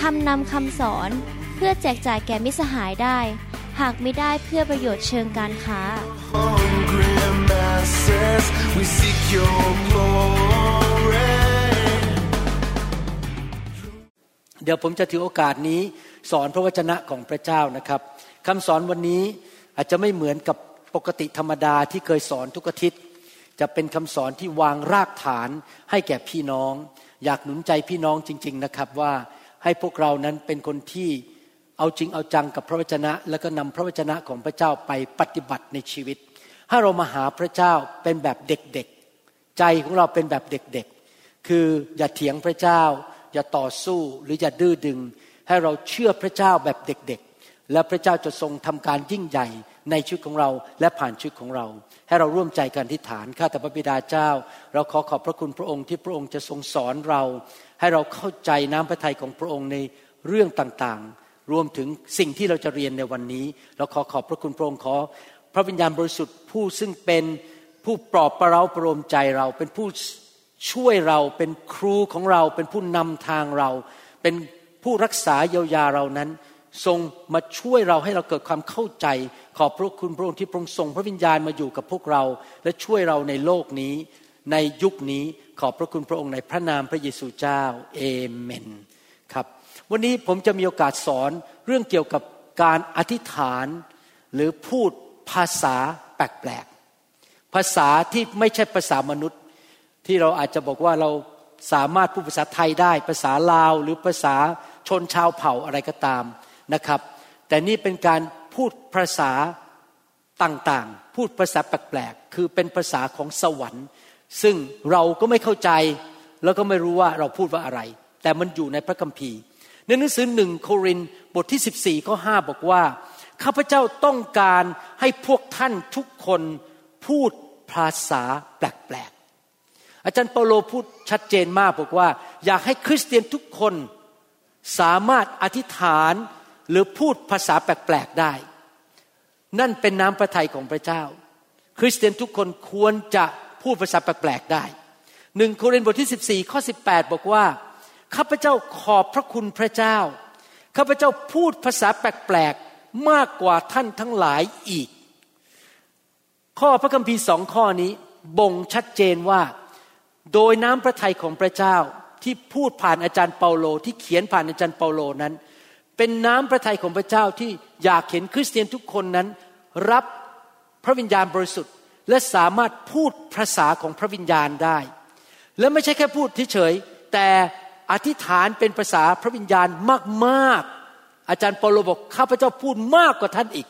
ทำนำคำสอนเพื่อแจกจ่ายแก่มิสหายได้ หากไม่ได้เพื่อประโยชน์เชิงการค้า hungry masses, we seek your glory. เดี๋ยวผมจะถือโอกาสนี้สอนพระวจนะของพระเจ้านะครับคำสอนวันนี้อาจจะไม่เหมือนกับปกติธรรมดาที่เคยสอนทุกอาทิตย์ จะเป็นคำสอนที่วางรากฐานให้แก่พี่น้อง อยากหนุนใจพี่น้องจริง ๆนะครับว่า ให้พวกเรานั้นเป็นคนที่เอาจริงเอาจังกับพระวจนะ แล้วก็นำพระวจนะของพระเจ้าไปปฏิบัติในชีวิตถ้าเรามาหาพระเจ้าเป็นแบบเด็กๆ ใจของเราเป็นแบบเด็กๆ คืออย่าเถียงพระเจ้า อย่าต่อสู้หรืออย่าดื้อดึง ให้เราเชื่อพระเจ้าแบบเด็กๆ และพระเจ้าจะทรงทำการยิ่งใหญ่ในชีวิตของเราและผ่านชีวิตของเรา ให้เราร่วมใจกันที่ฐานข้าแต่พระบิดาเจ้า เราขอขอบพระคุณพระองค์ที่พระองค์จะทรงสอนเรา ให้เราเข้าใจน้ำพระทัยของพระองค์ในเรื่องต่างๆ รวมถึงสิ่งที่เราจะเรียนในวันนี้ เราขอขอบพระคุณพระองค์ขอ พระวิญญาณบริสุทธิ์ผู้ซึ่งเป็นผู้ปลอบประเราประโลมใจเรา เป็นผู้ช่วยเราเป็นครูของเรา เป็นผู้นำทางเรา เป็นผู้รักษาเยียวยาเรานั้น ทรงมาช่วยเราให้เราเกิดความเข้าใจ ขอบพระคุณพระองค์ที่พรงส่งพระวิญญาณมาอยู่กับพวกเรา และช่วยเราในโลกนี้ ในยุคนี้ ขอบพระคุณพระองค์ในพระนามพระเยซูเจ้าเอเมนครับ วันนี้ผมจะมีโอกาสสอนเรื่องเกี่ยวกับการอธิษฐานหรือพูดภาษาแปลกๆภาษาที่ไม่ใช่ภาษามนุษย์ ที่เราอาจจะบอกว่าเราสามารถพูดภาษาไทยได้ ภาษาลาว หรือภาษาชนชาวเผ่าอะไรก็ตามนะครับ แต่นี่เป็นการพูดภาษาต่างๆ พูดภาษาแปลกๆ คือเป็นภาษาของสวรรค์ ซึ่งเราก็ไม่เข้าใจแล้วก็ไม่รู้ว่าเราพูดว่าอะไร แต่มันอยู่ในพระคัมภีร์ ในหนังสือหนึ่งโครินบทที่ 14ข้อ5บอกว่าข้าพเจ้าต้องการให้พวกท่านทุกคนพูดภาษาแปลกๆ อาจารย์เปาโลพูดชัดเจนมากบอกว่า อยากให้คริสเตียนทุกคนสามารถอธิษฐานหรือพูดภาษาแปลกๆได้ นั่นเป็นน้ำพระทัยของพระเจ้า คริสเตียนทุกคนควรจะ พูดภาษาแปลกๆได้หนึ่งโครินธ์บทที่ 14 ข้อ 18 บอกว่าข้าพเจ้าขอบพระคุณพระเจ้าข้าพเจ้าพูดภาษาแปลกๆมากกว่าท่านทั้งหลายอีก ข้อพระคัมภีร์สองข้อนี้บ่งชัดเจนว่า โดยน้ำพระทัยของพระเจ้าที่พูดผ่านอาจารย์เปาโล ที่เขียนผ่านอาจารย์เปาโลนั้น เป็นน้ำพระทัยของพระเจ้าที่อยากเห็นคริสเตียนทุกคนนั้น รับพระวิญญาณบริสุทธิ์ และสามารถพูดภาษาของพระวิญญาณได้ และไม่ใช่แค่พูดเฉยๆแต่อธิษฐานเป็นภาษาพระวิญญาณมากๆ อาจารย์เปโลบอกข้าพเจ้าพูดมากกว่าท่านอีก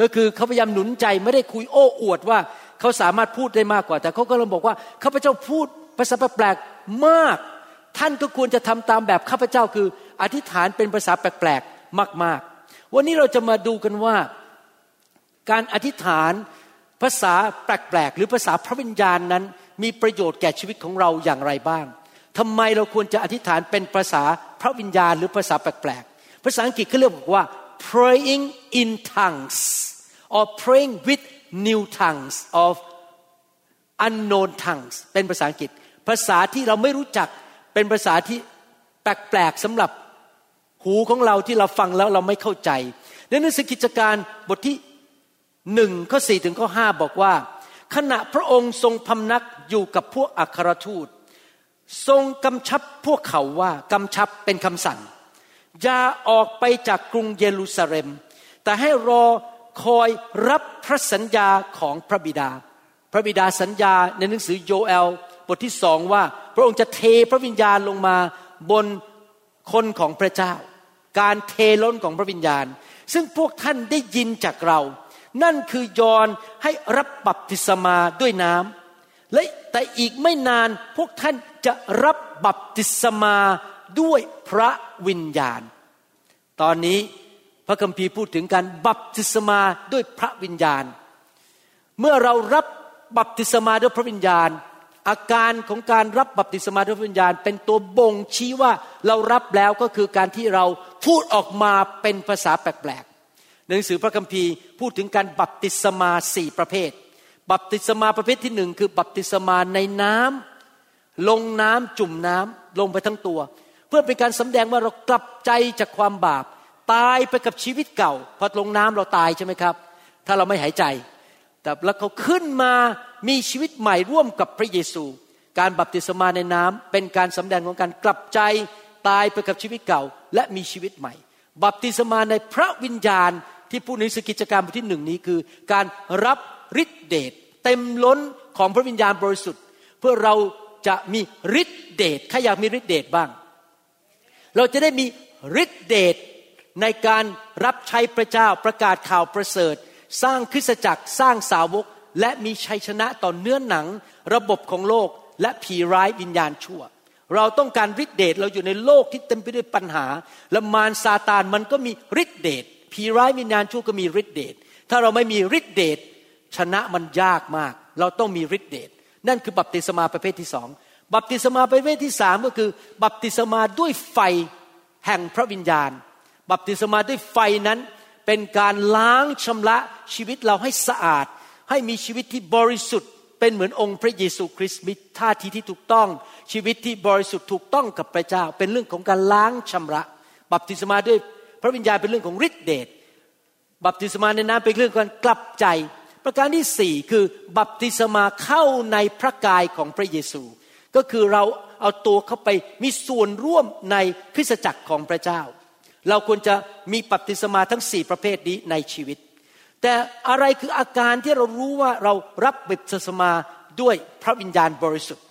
ก็คือเขาพยายามหนุนใจไม่ได้คุยโอ้อวดว่าเขาสามารถพูดได้มากกว่า แต่เขาก็เลยบอกว่าข้าพเจ้าพูดภาษาแปลกๆมาก ท่านก็ควรจะทำตามแบบข้าพเจ้าคือ อธิษฐานเป็นภาษาแปลกๆมาก ๆ วันนี้เราจะมาดูกันว่า การอธิษฐาน ภาษาแปลกๆ หรือภาษาพระวิญญาณนั้น มีประโยชน์แก่ชีวิตของเราอย่างไรบ้างทำไมเราควรจะอธิษฐานเป็นภาษาพระวิญญาณหรือภาษาแปลกๆ ภาษาอังกฤษเขาเรียกว่า praying in tongues or praying with new tongues of unknown tongues เป็นภาษาอังกฤษ ภาษาที่เราไม่รู้จักเป็นภาษาที่แปลกๆสำหรับหูของเราที่เราฟังแล้วเราไม่เข้าใจในหนังสือกิจการบทที่ หนึ่งข้อสี่ถึงข้อห้าบอกว่า ขณะพระองค์ทรงพำนักอยู่กับพวกอัครทูต ทรงกำชับพวกเขาว่ากำชับเป็นคำสั่ง อย่าออกไปจากกรุงเยรูซาเล็ม แต่ให้รอคอยรับพระสัญญาของพระบิดา พระบิดาสัญญาในหนังสือโยเอลบทที่สองว่า พระองค์จะเทพระวิญญาณลงมาบนคนของพระเจ้า การเทล้นของพระวิญญาณ ซึ่งพวกท่านได้ยินจากเรา นั่นคือยอนให้รับบัพติศมาด้วยน้ำและแต่อีกไม่นานพวกท่านจะรับบัพติศมาด้วยพระวิญญาณ ตอนนี้พระคัมภีร์พูดถึงการบัพติศมาด้วยพระวิญญาณ เมื่อเรารับบัพติศมาด้วยพระวิญญาณ อาการของการรับบัพติศมาด้วยพระวิญญาณ เป็นตัวบ่งชี้ว่าเรารับแล้วก็คือการที่เราพูดออกมาเป็นภาษาแปลก หนังสือพระคัมภีร์พูดถึงการบัพติศมาสี่ประเภท บัพติศมาประเภทที่หนึ่งคือบัพติศมาในน้ำลงน้ำจุ่มน้ำลงไปทั้งตัว เพื่อเป็นการสำแดงว่าเรากลับใจจากความบาป ตายไปกับชีวิตเก่าพอลงน้ำเราตายใช่ไหมครับ ถ้าเราไม่หายใจ แต่แล้วเขาขึ้นมามีชีวิตใหม่ร่วมกับพระเยซู การบัพติศมาในน้ำเป็นการสำแดงของการกลับใจตายไปกับชีวิตเก่าและมีชีวิตใหม่ บัพติศมาในพระวิญญาณ ที่พูดในสกิจการบทที่หนึ่งนี้คือ การรับฤทธิเดชเต็มล้นของพระวิญญาณบริสุทธิ์ เพื่อเราจะมีฤทธิเดชใครอยากมีฤทธิเดชบ้าง เราจะได้มีฤทธิเดชในการรับใช้พระเจ้าประกาศข่าวประเสริฐ สร้างคริสตจักรสร้างสาวก และมีชัยชนะต่อเนื้อหนัง ระบบของโลกและผีร้ายวิญญาณชั่ว เราต้องการฤทธิเดชเราอยู่ในโลกที่เต็มไปด้วยปัญหา และมารซาตานมันก็มีฤทธิเดช ผีร้ายวิญญาณชั่วก็มีฤทธิเดชถ้าเราไม่มีฤทธิเดชชนะมันยากมาก เราต้องมีฤทธิเดชนั่นคือบัพติศมาประเภทที่สองบัพติศมาประเภทที่สามก็คือ บัพติศมาด้วยไฟแห่งพระวิญญาณ บัพติศมาด้วยไฟนั้นเป็นการล้างชำระชีวิตเราให้สะอาด ให้มีชีวิตที่บริสุทธิ์เป็นเหมือนองค์พระเยซูคริสต์มีท่าทีที่ถูกต้อง ชีวิตที่บริสุทธิ์ถูกต้องกับพระเจ้า เป็นเรื่องของการล้างชำระ บัพติศมาด้วย พระวิญญาณเป็นเรื่องของฤทธิเดชบัพติศมาในน้ำเป็นเรื่องการกลับใจ ประการที่สี่คือบัพติศมาเข้าในพระกายของพระเยซู ก็คือเราเอาตัวเข้าไปมีส่วนร่วมในคริสตจักรของพระเจ้า เราควรจะมีบัพติศมาทั้งสี่ประเภทนี้ในชีวิต แต่อะไรคืออาการที่เรารู้ว่าเรารับบัพติศมาด้วยพระวิญญาณบริสุทธิ์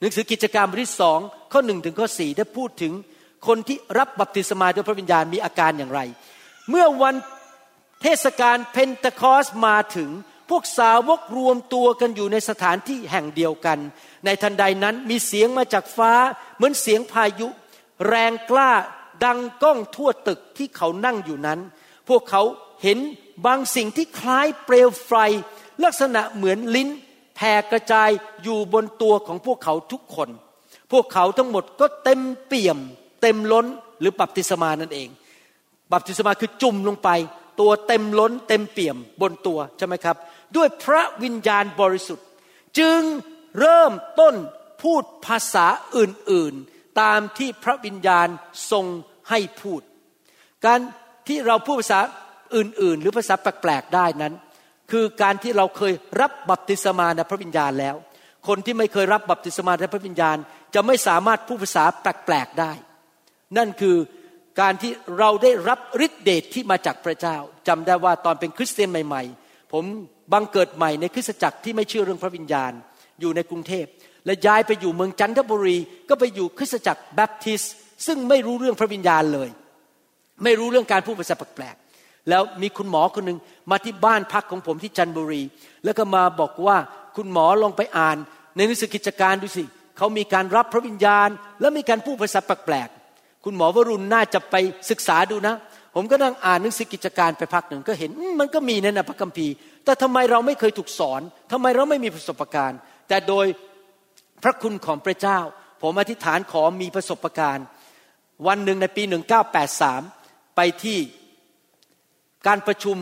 หนังสือกิจการบทที่สองข้อหนึ่งถึงข้อสี่ได้พูดถึง คนที่รับบัพติศมาด้วยพระวิญญาณมีอาการอย่างไร เมื่อวันเทศกาลเพนเทคอสต์มาถึงพวกสาวกรวมตัวกันอยู่ในสถานที่แห่งเดียวกัน ในทันใดนั้นมีเสียงมาจากฟ้าเหมือนเสียงพายุ แรงกล้าดังก้องทั่วตึกที่เขานั่งอยู่นั้น พวกเขาเห็นบางสิ่งที่คล้ายเปลวไฟ ลักษณะเหมือนลิ้นแผ่กระจายอยู่บนตัวของพวกเขาทุกคน พวกเขาทั้งหมดก็เต็มเปี่ยม เต็มล้นหรือบัพติศมานั่นเอง บัพติศมาคือจุ่มลงไป ตัวเต็มล้นเต็มเปี่ยมบนตัวใช่ไหมครับ ด้วยพระวิญญาณบริสุทธิ์ จึงเริ่มต้นพูดภาษาอื่นๆ ตามที่พระวิญญาณทรงให้พูด การที่เราพูดภาษาอื่นๆ หรือภาษาแปลกๆได้นั้น คือการที่เราเคยรับบัพติศมาในพระวิญญาณแล้ว คนที่ไม่เคยรับบัพติศมาในพระวิญญาณ จะไม่สามารถพูดภาษาแปลกๆได้ นั่นคือการที่เราได้รับฤทธิเดชที่มาจากพระเจ้าจำได้ว่าตอนเป็นคริสเตียนใหม่ ๆ ผมบังเกิดใหม่ในคริสตจักรที่ไม่เชื่อเรื่องพระวิญญาณ อยู่ในกรุงเทพ และย้ายไปอยู่เมืองจันทบุรี ก็ไปอยู่คริสตจักรแบปทิสต์ซึ่งไม่รู้เรื่องพระวิญญาณเลย ไม่รู้เรื่องการพูดภาษาแปลกๆแล้วมีคุณหมอคนหนึ่งมาที่บ้านพักของผมที่จันทบุรี แล้วก็มาบอกว่าคุณหมอลองไปอ่าน ในหนังสือกิจการดูสิเขามีการรับพระวิญญาณ และมีการพูดภาษาแปลกๆ คุณหมอวรุณน่าจะไปศึกษาดูนะ ผมก็นั่งอ่านหนังสือกิจการไปพักหนึ่งก็เห็นมันก็มีในนะพระคัมภีร์ แต่ทำไมเราไม่เคยถูกสอนทำไมเราไม่มีประสบการณ์ แต่โดยพระคุณของพระเจ้า ผมอธิษฐานขอมีประสบการณ์ วันหนึ่งในปี 1983 ไปที่การประชุม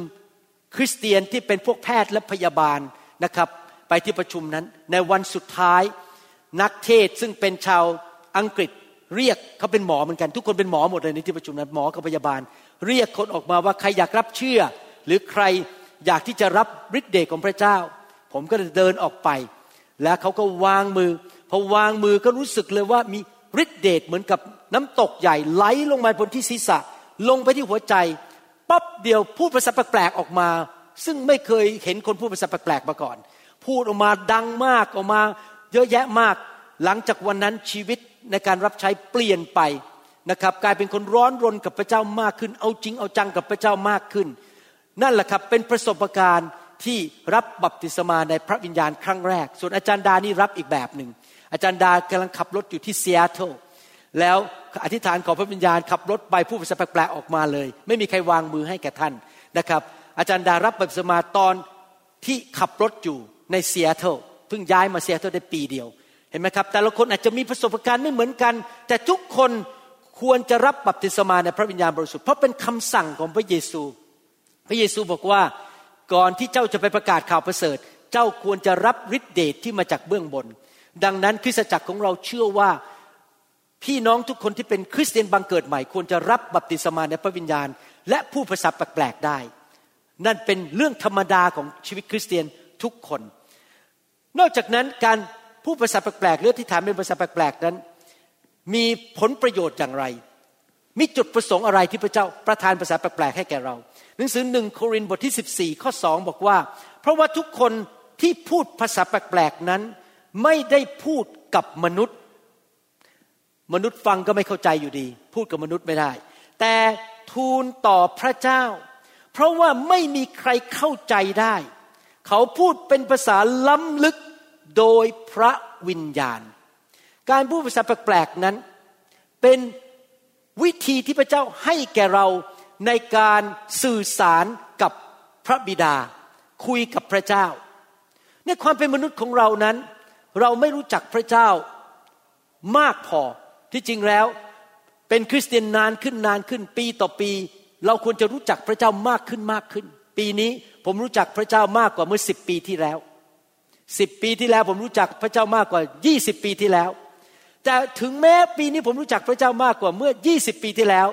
คริสเตียนที่เป็นพวกแพทย์และพยาบาลนะครับ ไปที่ประชุมนั้น ในวันสุดท้ายนักเทศซึ่งเป็นชาวอังกฤษ เรียกเขาเป็นหมอเหมือนกัน ทุกคนเป็นหมอหมดเลยในที่ประชุมนั้นหมอกับพยาบาล เรียกคนออกมาว่าใครอยากรับเชื่อ หรือใครอยากที่จะรับฤทธิ์เดชของพระเจ้า ผมก็เดินออกไป แล้วเขาก็วางมือพอวางมือก็รู้สึกเลยว่ามีฤทธิ์เดชเหมือนกับน้ำตกใหญ่ไหลลงมาบนที่ศีรษะ ลงไปที่หัวใจปั๊บเดียวพูดภาษาแปลกๆออกมา ซึ่งไม่เคยเห็นคนพูดภาษาแปลกๆมาก่อน พูดออกมาดังมากออกมา เยอะแยะมาก หลังจากวันนั้นชีวิต ในการรับใช้เปลี่ยนไปนะครับ กลายเป็นคนร้อนรนกับพระเจ้ามากขึ้น เอาจริงเอาจังกับพระเจ้ามากขึ้น นั่นแหละครับเป็นประสบการณ์ที่รับบัพติศมาในพระวิญญาณครั้งแรก ส่วนอาจารย์ดานี่รับอีกแบบหนึ่ง อาจารย์ดากำลังขับรถอยู่ที่ซีแอตเทิลแล้วอธิษฐานขอพระวิญญาณขับรถไปพูดภาษาแปลกๆออกมาเลย ไม่มีใครวางมือให้แก่ท่านนะครับ อาจารย์ดารับบัพติศมาตอนที่ขับรถอยู่ในเซียเทลเพิ่งย้ายมาเซียเทลได้ปีเดียว ห็นไหมครับแต่ละคนอาจจะมีประสบการณ์ไม่เหมือนกัน แต่ทุกคนควรจะรับบัพติศมาในพระวิญญาณบริสุทธิ์เพราะเป็นคำสั่งของพระเยซู พระเยซูบอกว่าก่อนที่เจ้าจะไปประกาศข่าวประเสริฐ เจ้าควรจะรับฤทธิเดชที่มาจากเบื้องบน ดังนั้นคริสตจักรของเราเชื่อว่าพี่น้องทุกคนที่เป็นคริสเตียนบังเกิดใหม่ ควรจะรับบัพติศมาในพระวิญญาณ และผู้ภาษาแปลกๆได้ นั่นเป็นเรื่องธรรมดาของชีวิตคริสเตียนทุกคน นอกจากนั้นการ ผู้ภาษาแปลกๆหรือที่ถามเป็นภาษาแปลกๆนั้น มีผลประโยชน์อย่างไร มีจุดประสงค์อะไรที่พระเจ้าประทานภาษาแปลกๆให้แก่เรา หนังสือหนึ่งโครินธ์บทที่ 14 ข้อสองบอกว่า เพราะว่าทุกคนที่พูดภาษาแปลกๆนั้น ไม่ได้พูดกับมนุษย์ มนุษย์ฟังก็ไม่เข้าใจอยู่ดี พูดกับมนุษย์ไม่ได้ แต่ทูลต่อพระเจ้า เพราะว่าไม่มีใครเข้าใจได้ เขาพูดเป็นภาษาล้ำลึก โดยพระวิญญาณ การพูดภาษาแปลกๆนั้น เป็นวิธีที่พระเจ้าให้แก่เราในการสื่อสารกับพระบิดา คุยกับพระเจ้า ในความเป็นมนุษย์ของเรานั้น เราไม่รู้จักพระเจ้ามากพอที่จริงแล้วเป็นคริสเตียนนานขึ้นนานขึ้นปีต่อปี เราควรจะรู้จักพระเจ้ามากขึ้นมากขึ้น ปีนี้ผมรู้จักพระเจ้ามากกว่าเมื่อสิบปีที่แล้ว สิบปีที่แล้วผมรู้จักพระเจ้ามากกว่ายี่สิบปีที่แล้ว แต่ถึงแม้ปีนี้ผมรู้จักพระเจ้ามากกว่าเมื่อยี่สิบปีที่แล้ว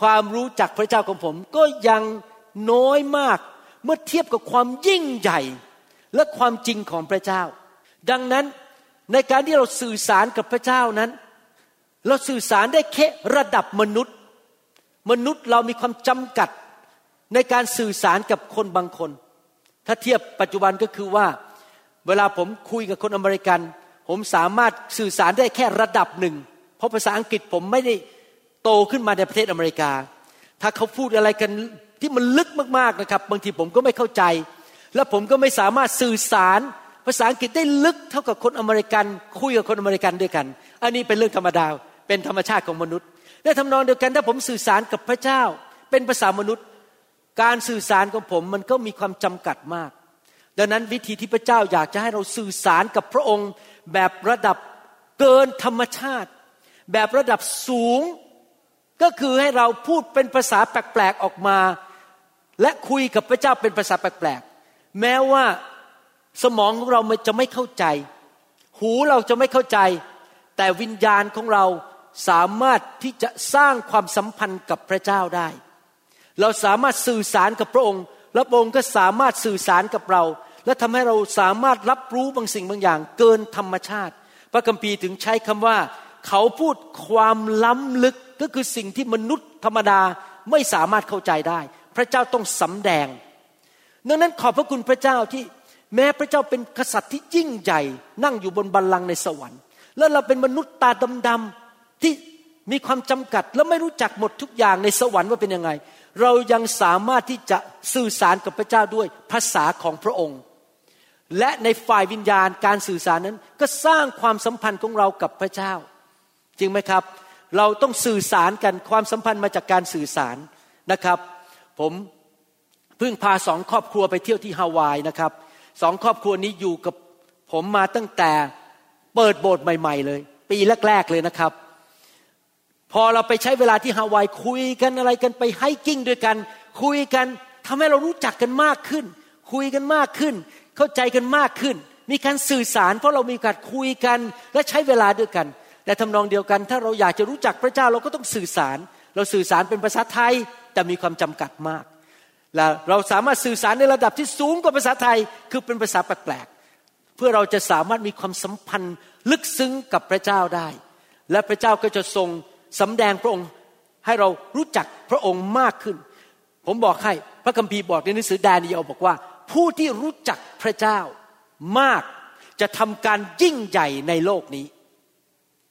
ความรู้จักพระเจ้าของผมก็ยังน้อยมากเมื่อเทียบกับความยิ่งใหญ่และความจริงของพระเจ้า ดังนั้นในการที่เราสื่อสารกับพระเจ้านั้น เราสื่อสารได้แค่ระดับมนุษย์ มนุษย์เรามีความจำกัดในการสื่อสารกับคนบางคน ถ้าเทียบปัจจุบันก็คือว่า เวลาผมคุยกับคนอเมริกัน ผมสามารถสื่อสารได้แค่ระดับหนึ่ง เพราะภาษาอังกฤษผมไม่ได้โตขึ้นมาในประเทศอเมริกา ถ้าเขาพูดอะไรกันที่มันลึกมากๆนะครับ บางทีผมก็ไม่เข้าใจ และผมก็ไม่สามารถสื่อสารภาษาอังกฤษได้ลึกเท่ากับคนอเมริกัน คุยกับคนอเมริกันด้วยกัน อันนี้เป็นเรื่องธรรมดาเป็นธรรมชาติของมนุษย์และทำนองเดียวกันถ้าผมสื่อสารกับพระเจ้า เป็นภาษามนุษย์ การสื่อสารของผมมันก็มีความจำกัดมาก ดังนั้นวิธีที่พระเจ้าอยากจะให้เราสื่อสารกับพระองค์ แบบระดับเกินธรรมชาติ แบบระดับสูง ก็คือให้เราพูดเป็นภาษาแปลกๆออกมา และคุยกับพระเจ้าเป็นภาษาแปลกๆแม้ว่าสมองของเราจะไม่เข้าใจ หูเราจะไม่เข้าใจ แต่วิญญาณของเราสามารถที่จะสร้างความสัมพันธ์กับพระเจ้าได้ เราสามารถสื่อสารกับพระองค์ และพระองค์ก็สามารถสื่อสารกับเรา และทำให้เราสามารถรับรู้บางสิ่งบางอย่าง เกินธรรมชาติ พระคัมภีร์ถึงใช้คำว่า เขาพูดความล้ำลึกก็คือสิ่งที่มนุษย์ธรรมดาไม่สามารถเข้าใจได้ พระเจ้าต้องสำแดง ดังนั้นขอบพระคุณพระเจ้าที่แม้พระเจ้าเป็นกษัตริย์ที่ยิ่งใหญ่ นั่งอยู่บนบัลลังก์ในสวรรค์ แล้วเราเป็นมนุษย์ตาดำๆที่มีความจำกัดและไม่รู้จักหมดทุกอย่างในสวรรค์ว่าเป็นยังไง เรายังสามารถที่จะสื่อสารกับพระเจ้าด้วยภาษาของพระองค์ และในฝ่ายวิญญาณการสื่อสารนั้นก็สร้างความสัมพันธ์ของเรากับพระเจ้า จริงไหมครับ เราต้องสื่อสารกันความสัมพันธ์มาจากการสื่อสารนะครับ ผมเพิ่งพาสองครอบครัวไปเที่ยวที่ฮาวายนะครับสองครอบครัวนี้อยู่กับผมมาตั้งแต่เปิดโบสถ์ใหม่ ๆ เลย ปีแรก ๆเลยนะครับ พอเราไปใช้เวลาที่ฮาวายคุยกันอะไรกันไปไฮกิ้งด้วยกัน คุยกันทำให้เรารู้จักกันมากขึ้น คุยกันมากขึ้น เข้าใจกันมากขึ้น มีการสื่อสาร เพราะเรามีการคุยกันและใช้เวลาด้วยกันแต่ทำนองเดียวกัน ถ้าเราอยากจะรู้จักพระเจ้าเราก็ต้องสื่อสาร เราสื่อสารเป็นภาษาไทยแต่มีความจำกัดมากและเราสามารถสื่อสารในระดับที่สูงกว่าภาษาไทยคือเป็นภาษาแปลกๆเพื่อเราจะสามารถมีความสัมพันธ์ลึกซึ้งกับพระเจ้าได้ และพระเจ้าก็จะทรง สำแดงพระองค์ให้เรารู้จักพระองค์มากขึ้น ผมบอกให้พระคัมภีร์บอกในหนังสือดาเนียลบอกว่า ผู้ที่รู้จักพระเจ้ามากจะทำการยิ่งใหญ่ในโลกนี้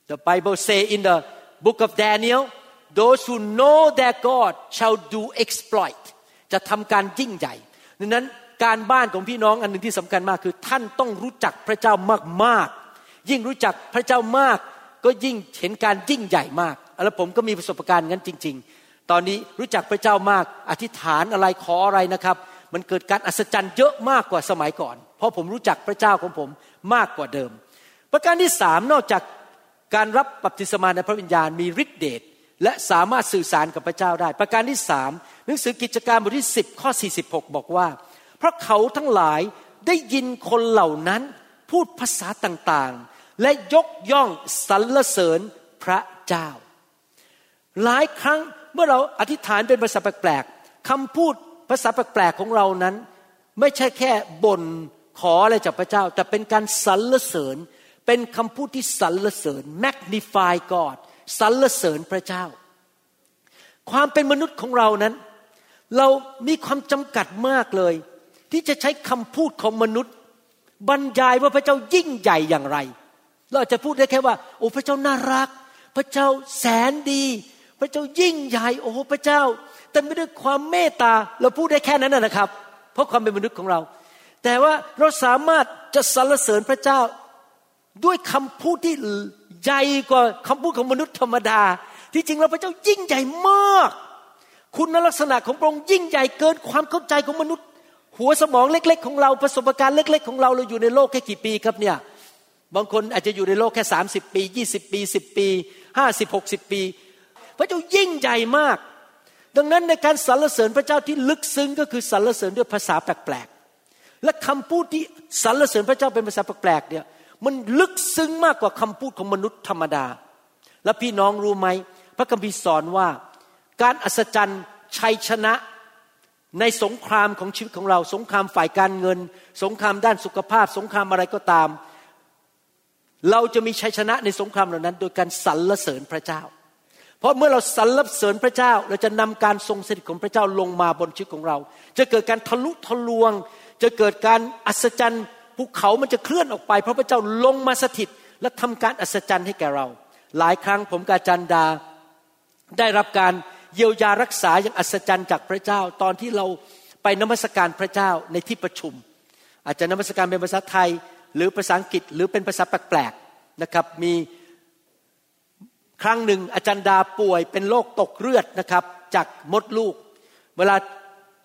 The Bible say in the book of Daniel those who know their God shall do exploit จะทำการยิ่งใหญ่ดังนั้นการบ้านของพี่น้องอันหนึ่งที่สำคัญมากคือ ท่านต้องรู้จักพระเจ้ามากๆยิ่งรู้จักพระเจ้ามาก ก็ยิ่งเห็นการยิ่งใหญ่มาก แล้วผมก็มีประสบการณ์งั้นจริง ๆ ตอนนี้รู้จักพระเจ้ามากอธิษฐานอะไรขออะไรนะครับ มันเกิดการอัศจรรย์เยอะมากกว่าสมัยก่อน เพราะผมรู้จักพระเจ้าของผมมากกว่าเดิม ประการที่สามนอกจากการรับบัพติศมาในพระวิญญาณมีฤทธิเดชและสามารถสื่อสารกับพระเจ้าได้ ประการที่สามหนังสือกิจการบทที่ 10 ข้อ 46 บอกว่า เพราะเขาทั้งหลายได้ยินคนเหล่านั้นพูดภาษาต่างๆ และยกย่องสรรเสริญพระเจ้า หลายครั้งเมื่อเราอธิษฐานเป็นภาษาแปลกๆคำพูดภาษาแปลกๆของเรานั้น ไม่ใช่แค่บ่นขออะไรจากพระเจ้า แต่เป็นการสรรเสริญ เป็นคำพูดที่สรรเสริญ magnify God สรรเสริญพระเจ้า ความเป็นมนุษย์ของเรานั้น เรามีความจำกัดมากเลย ที่จะใช้คำพูดของมนุษย์ บรรยายว่าพระเจ้ายิ่งใหญ่อย่างไร เราอาจจะพูดได้แค่ว่า โอ้พระเจ้าน่ารัก พระเจ้าแสนดี พระเจ้ายิ่งใหญ่โอ้พระเจ้าแต่ไม่ด้วยความเมตตาเราพูดได้แค่นั้นนะครับ เพราะความเป็นมนุษย์ของเรา แต่ว่าเราสามารถจะสรรเสริญพระเจ้า ด้วยคำพูดที่ใหญ่กว่าคำพูดของมนุษย์ธรรมดา ที่จริงแล้วพระเจ้ายิ่งใหญ่มาก คุณลักษณะของพระองค์ยิ่งใหญ่เกินความเข้าใจของมนุษย์ หัวสมองเล็ก ๆ ของเราประสบการณ์เล็ก ๆ ของเราเราอยู่ในโลกแค่กี่ปีครับเนี่ยบางคนอาจจะอยู่ในโลกแค่สามสิบปียี่สิบปีสิบปีห้าสิบหกสิบปี ระเจ้ายิ่งใหญ่มาก ดังนั้นในการสรรเสริญพระเจ้าที่ลึกซึ้งก็คือสรรเสริญด้วยภาษาแปลกๆ และคำพูดที่สรรเสริญพระเจ้าเป็นภาษาแปลกๆเนี่ยมันลึกซึ้งมากกว่าคำพูดของมนุษย์ธรรมดา และพี่น้องรู้ไหม พระคัมภีร์สอนว่า การอัศจรรย์ชัยชนะในสงครามของชีวิตของเรา สงครามฝ่ายการเงิน สงครามด้านสุขภาพ สงครามอะไรก็ตาม เราจะมีชัยชนะในสงครามเหล่านั้น โดยการสรรเสริญพระเจ้า เพราะเมื่อเราสรรเสริญพระเจ้า เราจะนำการทรงสถิตของพระเจ้าลงมาบนชีวิตของเรา จะเกิดการทะลุทะลวง จะเกิดการอัศจรรย์ภูเขามันจะเคลื่อนออกไป เพราะพระเจ้าลงมาสถิต และทำการอัศจรรย์ให้แก่เรา หลายครั้งผมกาจันดา ได้รับการเยียวยารักษาอย่างอัศจรรย์จากพระเจ้า ตอนที่เราไปนมัสการพระเจ้าในที่ประชุม อาจจะนมัสการเป็นภาษาไทย หรือภาษาอังกฤษหรือเป็นภาษาแปลกๆนะครับมี ครั้งหนึ่งอาจารย์ดาป่วยเป็นโรคตกเลือดนะครับ จากมดลูก เวลา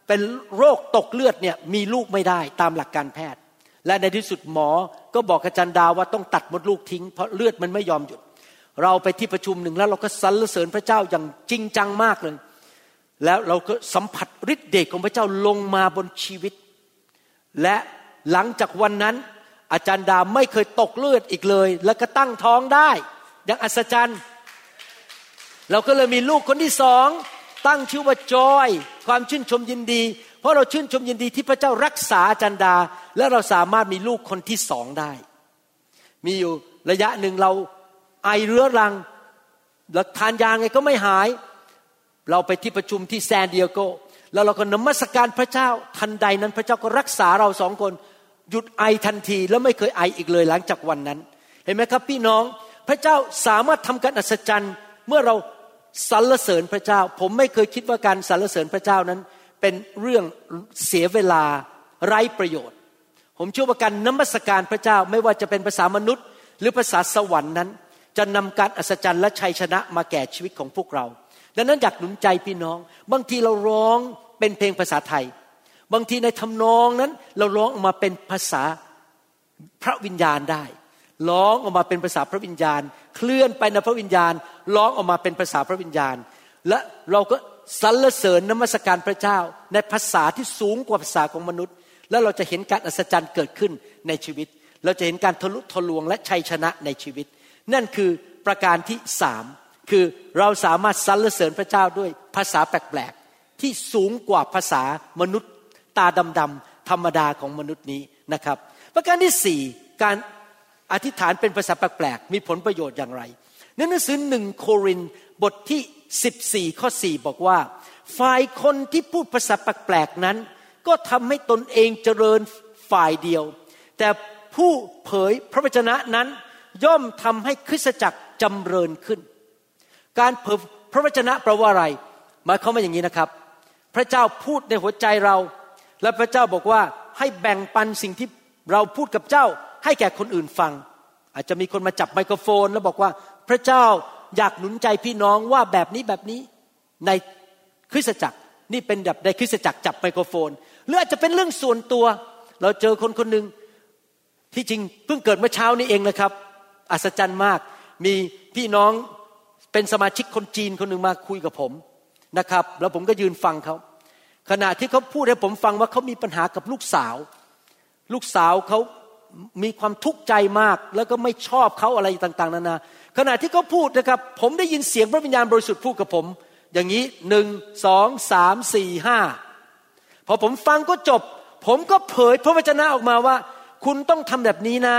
เป็นโรคตกเลือดเนี่ยมีลูกไม่ได้ตามหลักการแพทย์ และในที่สุดหมอก็บอกอาจารย์ดาว่าต้องตัดมดลูกทิ้ง เพราะเลือดมันไม่ยอมหยุด เราไปที่ประชุมหนึ่งแล้วเราก็สรรเสริญพระเจ้าอย่างจริงจังมากเลย แล้วเราก็สัมผัสฤทธิ์เดชของพระเจ้าลงมาบนชีวิต และหลังจากวันนั้น อาจารย์ดาไม่เคยตกเลือดอีกเลย แล้วก็ตั้งท้องได้อย่างอัศจรรย์ เราก็เลยมีลูกคนที่สองตั้งชื่อว่าจอย ความชื่นชมยินดี เพราะเราชื่นชมยินดีที่พระเจ้ารักษาจันดา และเราสามารถมีลูกคนที่สองได้ มีอยู่ระยะหนึ่งเราไอเรื้อรังแล้วทานยาไงก็ไม่หาย เราไปที่ประชุมที่แซนดิเอโกแล้วเราก็นมัสการพระเจ้าทันใดนั้นพระเจ้าก็รักษาเราสองคน หยุดไอทันทีแล้วไม่เคยไออีกเลยหลังจากวันนั้น เห็นไหมครับพี่น้องพระเจ้าสามารถทำการอัศจรรย์เมื่อเรา สรรเสริญพระเจ้า ผมไม่เคยคิดว่าการสรรเสริญพระเจ้านั้น เป็นเรื่องเสียเวลาไร้ประโยชน์ ผมเชื่อว่าการนมัสการพระเจ้าไม่ว่าจะเป็นภาษามนุษย์ หรือภาษาสวรรค์นั้น จะนำการอัศจรรย์และชัยชนะมาแก่ชีวิตของพวกเรา ดังนั้นอยากหนุนใจพี่น้อง บางทีเราร้องเป็นเพลงภาษาไทย บางทีในทำนองนั้น เราร้องออกมาเป็นภาษาพระวิญญาณได้ร้องออกมาเป็นภาษาพระวิญญาณ เคลื่อนไปในพระวิญญาณร้องออกมาเป็นภาษาพระวิญญาณ และเราก็สรรเสริญนมัสการพระเจ้า ในภาษาที่สูงกว่าภาษาของมนุษย์ แล้วเราจะเห็นการอัศจรรย์เกิดขึ้นในชีวิต เราจะเห็นการทะลุทะลวงและชัยชนะในชีวิต นั่นคือประการที่สามคือเราสามารถสรรเสริญพระเจ้าด้วยภาษาแปลกๆที่สูงกว่าภาษามนุษย์ ตาดำๆธรรมดาของมนุษย์นี้นะครับ ประการที่สี่การ อธิษฐานเป็นภาษาแปลกๆมีผลประโยชน์อย่างไรในหนังสือหนึ่งโครินบทที่ 14 ข้อ 4 บอกว่า ฝ่ายคนที่พูดภาษาแปลกๆนั้น ก็ทำให้ตนเองเจริญฝ่ายเดียว แต่ผู้เผยพระวจนะนั้นย่อมทำให้คริสตจักรจำเริญขึ้น การเผยพระวจนะแปลว่าอะไรหมายความว่าอย่างนี้นะครับ พระเจ้าพูดในหัวใจเรา และพระเจ้าบอกว่าให้แบ่งปันสิ่งที่เราพูดกับเจ้าให้แก่คนอื่นฟัง อาจจะมีคนมาจับไมโครโฟน แล้วบอกว่าพระเจ้าอยากหนุนใจพี่น้องว่าแบบนี้แบบนี้ในคริสตจักรนี่เป็นแบบในคริสตจักรจับไมโครโฟน หรืออาจจะเป็นเรื่องส่วนตัว เราเจอคนคนหนึ่งที่จริงเพิ่งเกิดเมื่อเช้านี้เองนะครับ อัศจรรย์มาก มีพี่น้องเป็นสมาชิกคนจีนคนหนึ่งมาคุยกับผมนะครับ แล้วผมก็ยืนฟังเขาขณะที่เขาพูดให้ผมฟังว่าเขามีปัญหากับลูกสาว ลูกสาวเขา มีความทุกข์ใจมาก แล้วก็ไม่ชอบเขาอะไรต่าง ๆนานาขณะที่เขาพูดนะครับ ผมได้ยินเสียงพระวิญญาณบริสุทธิ์พูดกับผม อย่างนี้หนึ่งสองสามสี่ห้าพอผมฟังก็จบ ผมก็เผยพระวจนะออกมาว่า คุณต้องทำแบบนี้นะ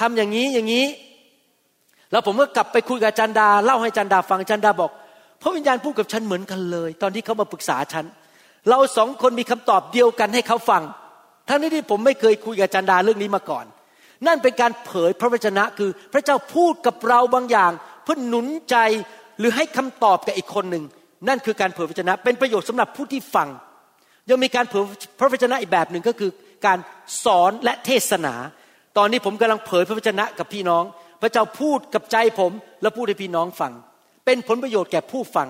ทำอย่างนี้อย่างนี้ แล้วผมก็กลับไปคุยกับจันดา เล่าให้จันดาฟังจันดาบอก พระวิญญาณพูดกับฉันเหมือนกันเลย ตอนที่เขามาปรึกษาฉัน เราสองคนมีคำตอบเดียวกันให้เขาฟัง ทั้งนี้ที่ผมไม่เคยคุยกับจันดาเรื่องนี้มาก่อน นั่นเป็นการเผยพระวจนะคือพระเจ้าพูดกับเราบางอย่าง เพื่อหนุนใจหรือให้คำตอบกับอีกคนหนึ่ง นั่นคือการเผยพระวจนะ เป็นประโยชน์สำหรับผู้ที่ฟัง ยังมีการเผยพระวจนะอีกแบบหนึ่งก็คือ การสอนและเทศนา ตอนนี้ผมกำลังเผยพระวจนะกับพี่น้อง พระเจ้าพูดกับใจผม และพูดให้พี่น้องฟัง เป็นผลประโยชน์แก่ผู้ฟัง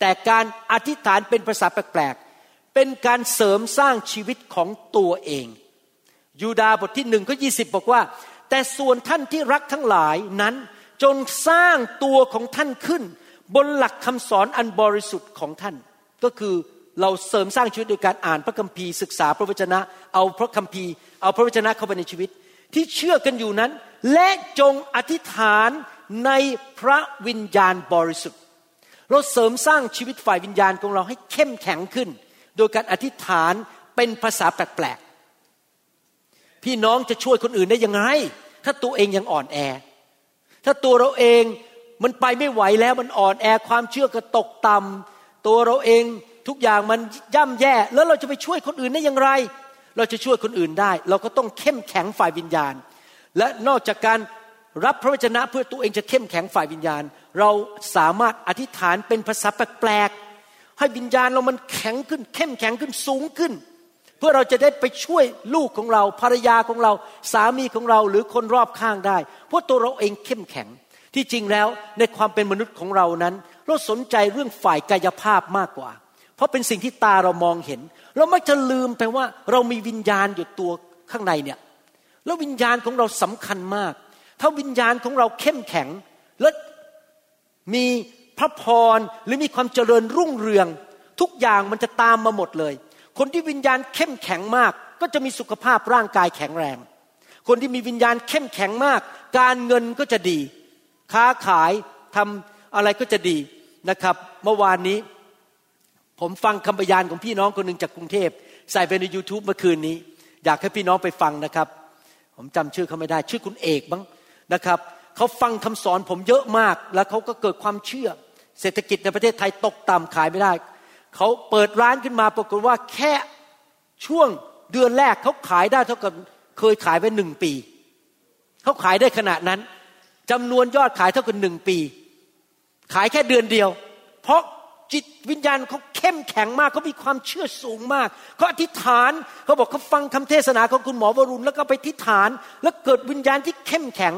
แต่การอธิษฐานเป็นภาษาแปลก เป็นการเสริมสร้างชีวิตของตัวเอง ยูดาบทที่หนึ่งก็ยี่สิบบอกว่า แต่ส่วนท่านที่รักทั้งหลายนั้นจงสร้างตัวของท่านขึ้น บนหลักคำสอนอันบริสุทธิ์ของท่าน ก็คือเราเสริมสร้างชีวิตโดยการอ่านพระคัมภีร์ศึกษาพระวจนะ เอาพระคัมภีร์ เอาพระวจนะเข้าไปในชีวิต ที่เชื่อกันอยู่นั้น และจงอธิษฐานในพระวิญญาณบริสุทธิ์ เราเสริมสร้างชีวิตฝ่ายวิญญาณของเราให้เข้มแข็งขึ้น โดยการอธิษฐานเป็นภาษาแปลกๆ พี่น้องจะช่วยคนอื่นได้ยังไง ถ้าตัวเองยังอ่อนแอ ถ้าตัวเราเองมันไปไม่ไหวแล้วมันอ่อนแอความเชื่อก็ตกต่ำตัวเราเองทุกอย่างมันย่ำแย่ แล้วเราจะไปช่วยคนอื่นได้อย่างไร เราจะช่วยคนอื่นได้ เราก็ต้องเข้มแข็งฝ่ายวิญญาณ และนอกจากการรับพระวจนะเพื่อตัวเองจะเข้มแข็งฝ่ายวิญญาณ เราสามารถอธิษฐานเป็นภาษาแปลกๆ ให้วิญญาณเรามันแข็งขึ้น เข้มแข็งขึ้นสูงขึ้น เพื่อเราจะได้ไปช่วยลูกของเราภรรยาของเรา สามีของเราหรือคนรอบข้างได้เพราะตัวเราเองเข้มแข็งที่จริงแล้วในความเป็นมนุษย์ของเรานั้น เราสนใจเรื่องฝ่ายกายภาพมากกว่า เพราะเป็นสิ่งที่ตาเรามองเห็น เรามักจะลืมไปว่าเรามีวิญญาณอยู่ตัวข้างในเนี่ยแล้ววิญญาณของเราสำคัญมาก ถ้าวิญญาณของเราเข้มแข็งและมี พระพรหรือมีความเจริญรุ่งเรือง ทุกอย่างมันจะตามมาหมดเลย คนที่วิญญาณเข้มแข็งมาก ก็จะมีสุขภาพร่างกายแข็งแรง คนที่มีวิญญาณเข้มแข็งมาก การเงินก็จะดี ค้าขายทำอะไรก็จะดีนะครับ เมื่อวานนี้ ผมฟังคำพยานของพี่น้องคนหนึ่งจากกรุงเทพใส่ไปใน YouTube เมื่อคืนนี้ อยากให้พี่น้องไปฟังนะครับ ผมจำชื่อเขาไม่ได้ ชื่อคุณเอกบ้างนะครับเขาฟังคำสอนผมเยอะมาก แล้วเขาก็เกิดความเชื่อเเศรษฐกิจในประเทศไทยตกต่ำขายไม่ได้ เขาเปิดร้านขึ้นมาปรากฏว่าแค่ช่วงเดือนแรกเขาขายได้เท่ากับเคยขายไปหนึ่งปี เขาขายได้ขนาดนั้นจำนวนยอดขายเท่ากับหนึ่งปี ขายแค่เดือนเดียว เพราะจิตวิญญาณเขาเข้มแข็งมากเขามีความเชื่อสูงมากเขาอธิษฐานเขาบอกเขาฟังคำเทศนาของคุณหมอวรุณแล้วก็ไปอธิษฐาน แล้วเกิดวิญญาณที่เข้มแข็ง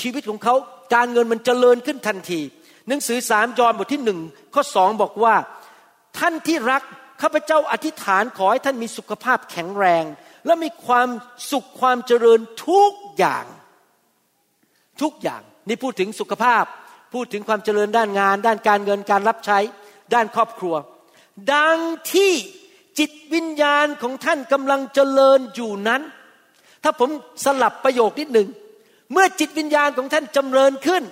ชีวิตของเขาการเงินมันเจริญขึ้นทันที หนังสือสามยอห์นบทที่หนึ่งข้อสองบอกว่า ท่านที่รักข้าพเจ้าอธิษฐานขอให้ท่านมีสุขภาพแข็งแรง และมีความสุขความเจริญทุกอย่าง ทุกอย่างนี่พูดถึงสุขภาพ พูดถึงความเจริญด้านงาน ด้านการเงินการรับใช้ ด้านครอบครัว ดังที่จิตวิญญาณของท่านกำลังเจริญอยู่นั้น ถ้าผมสลับประโยคนิดหนึ่งเมื่อจิตวิญญาณของท่านจำเริญขึ้น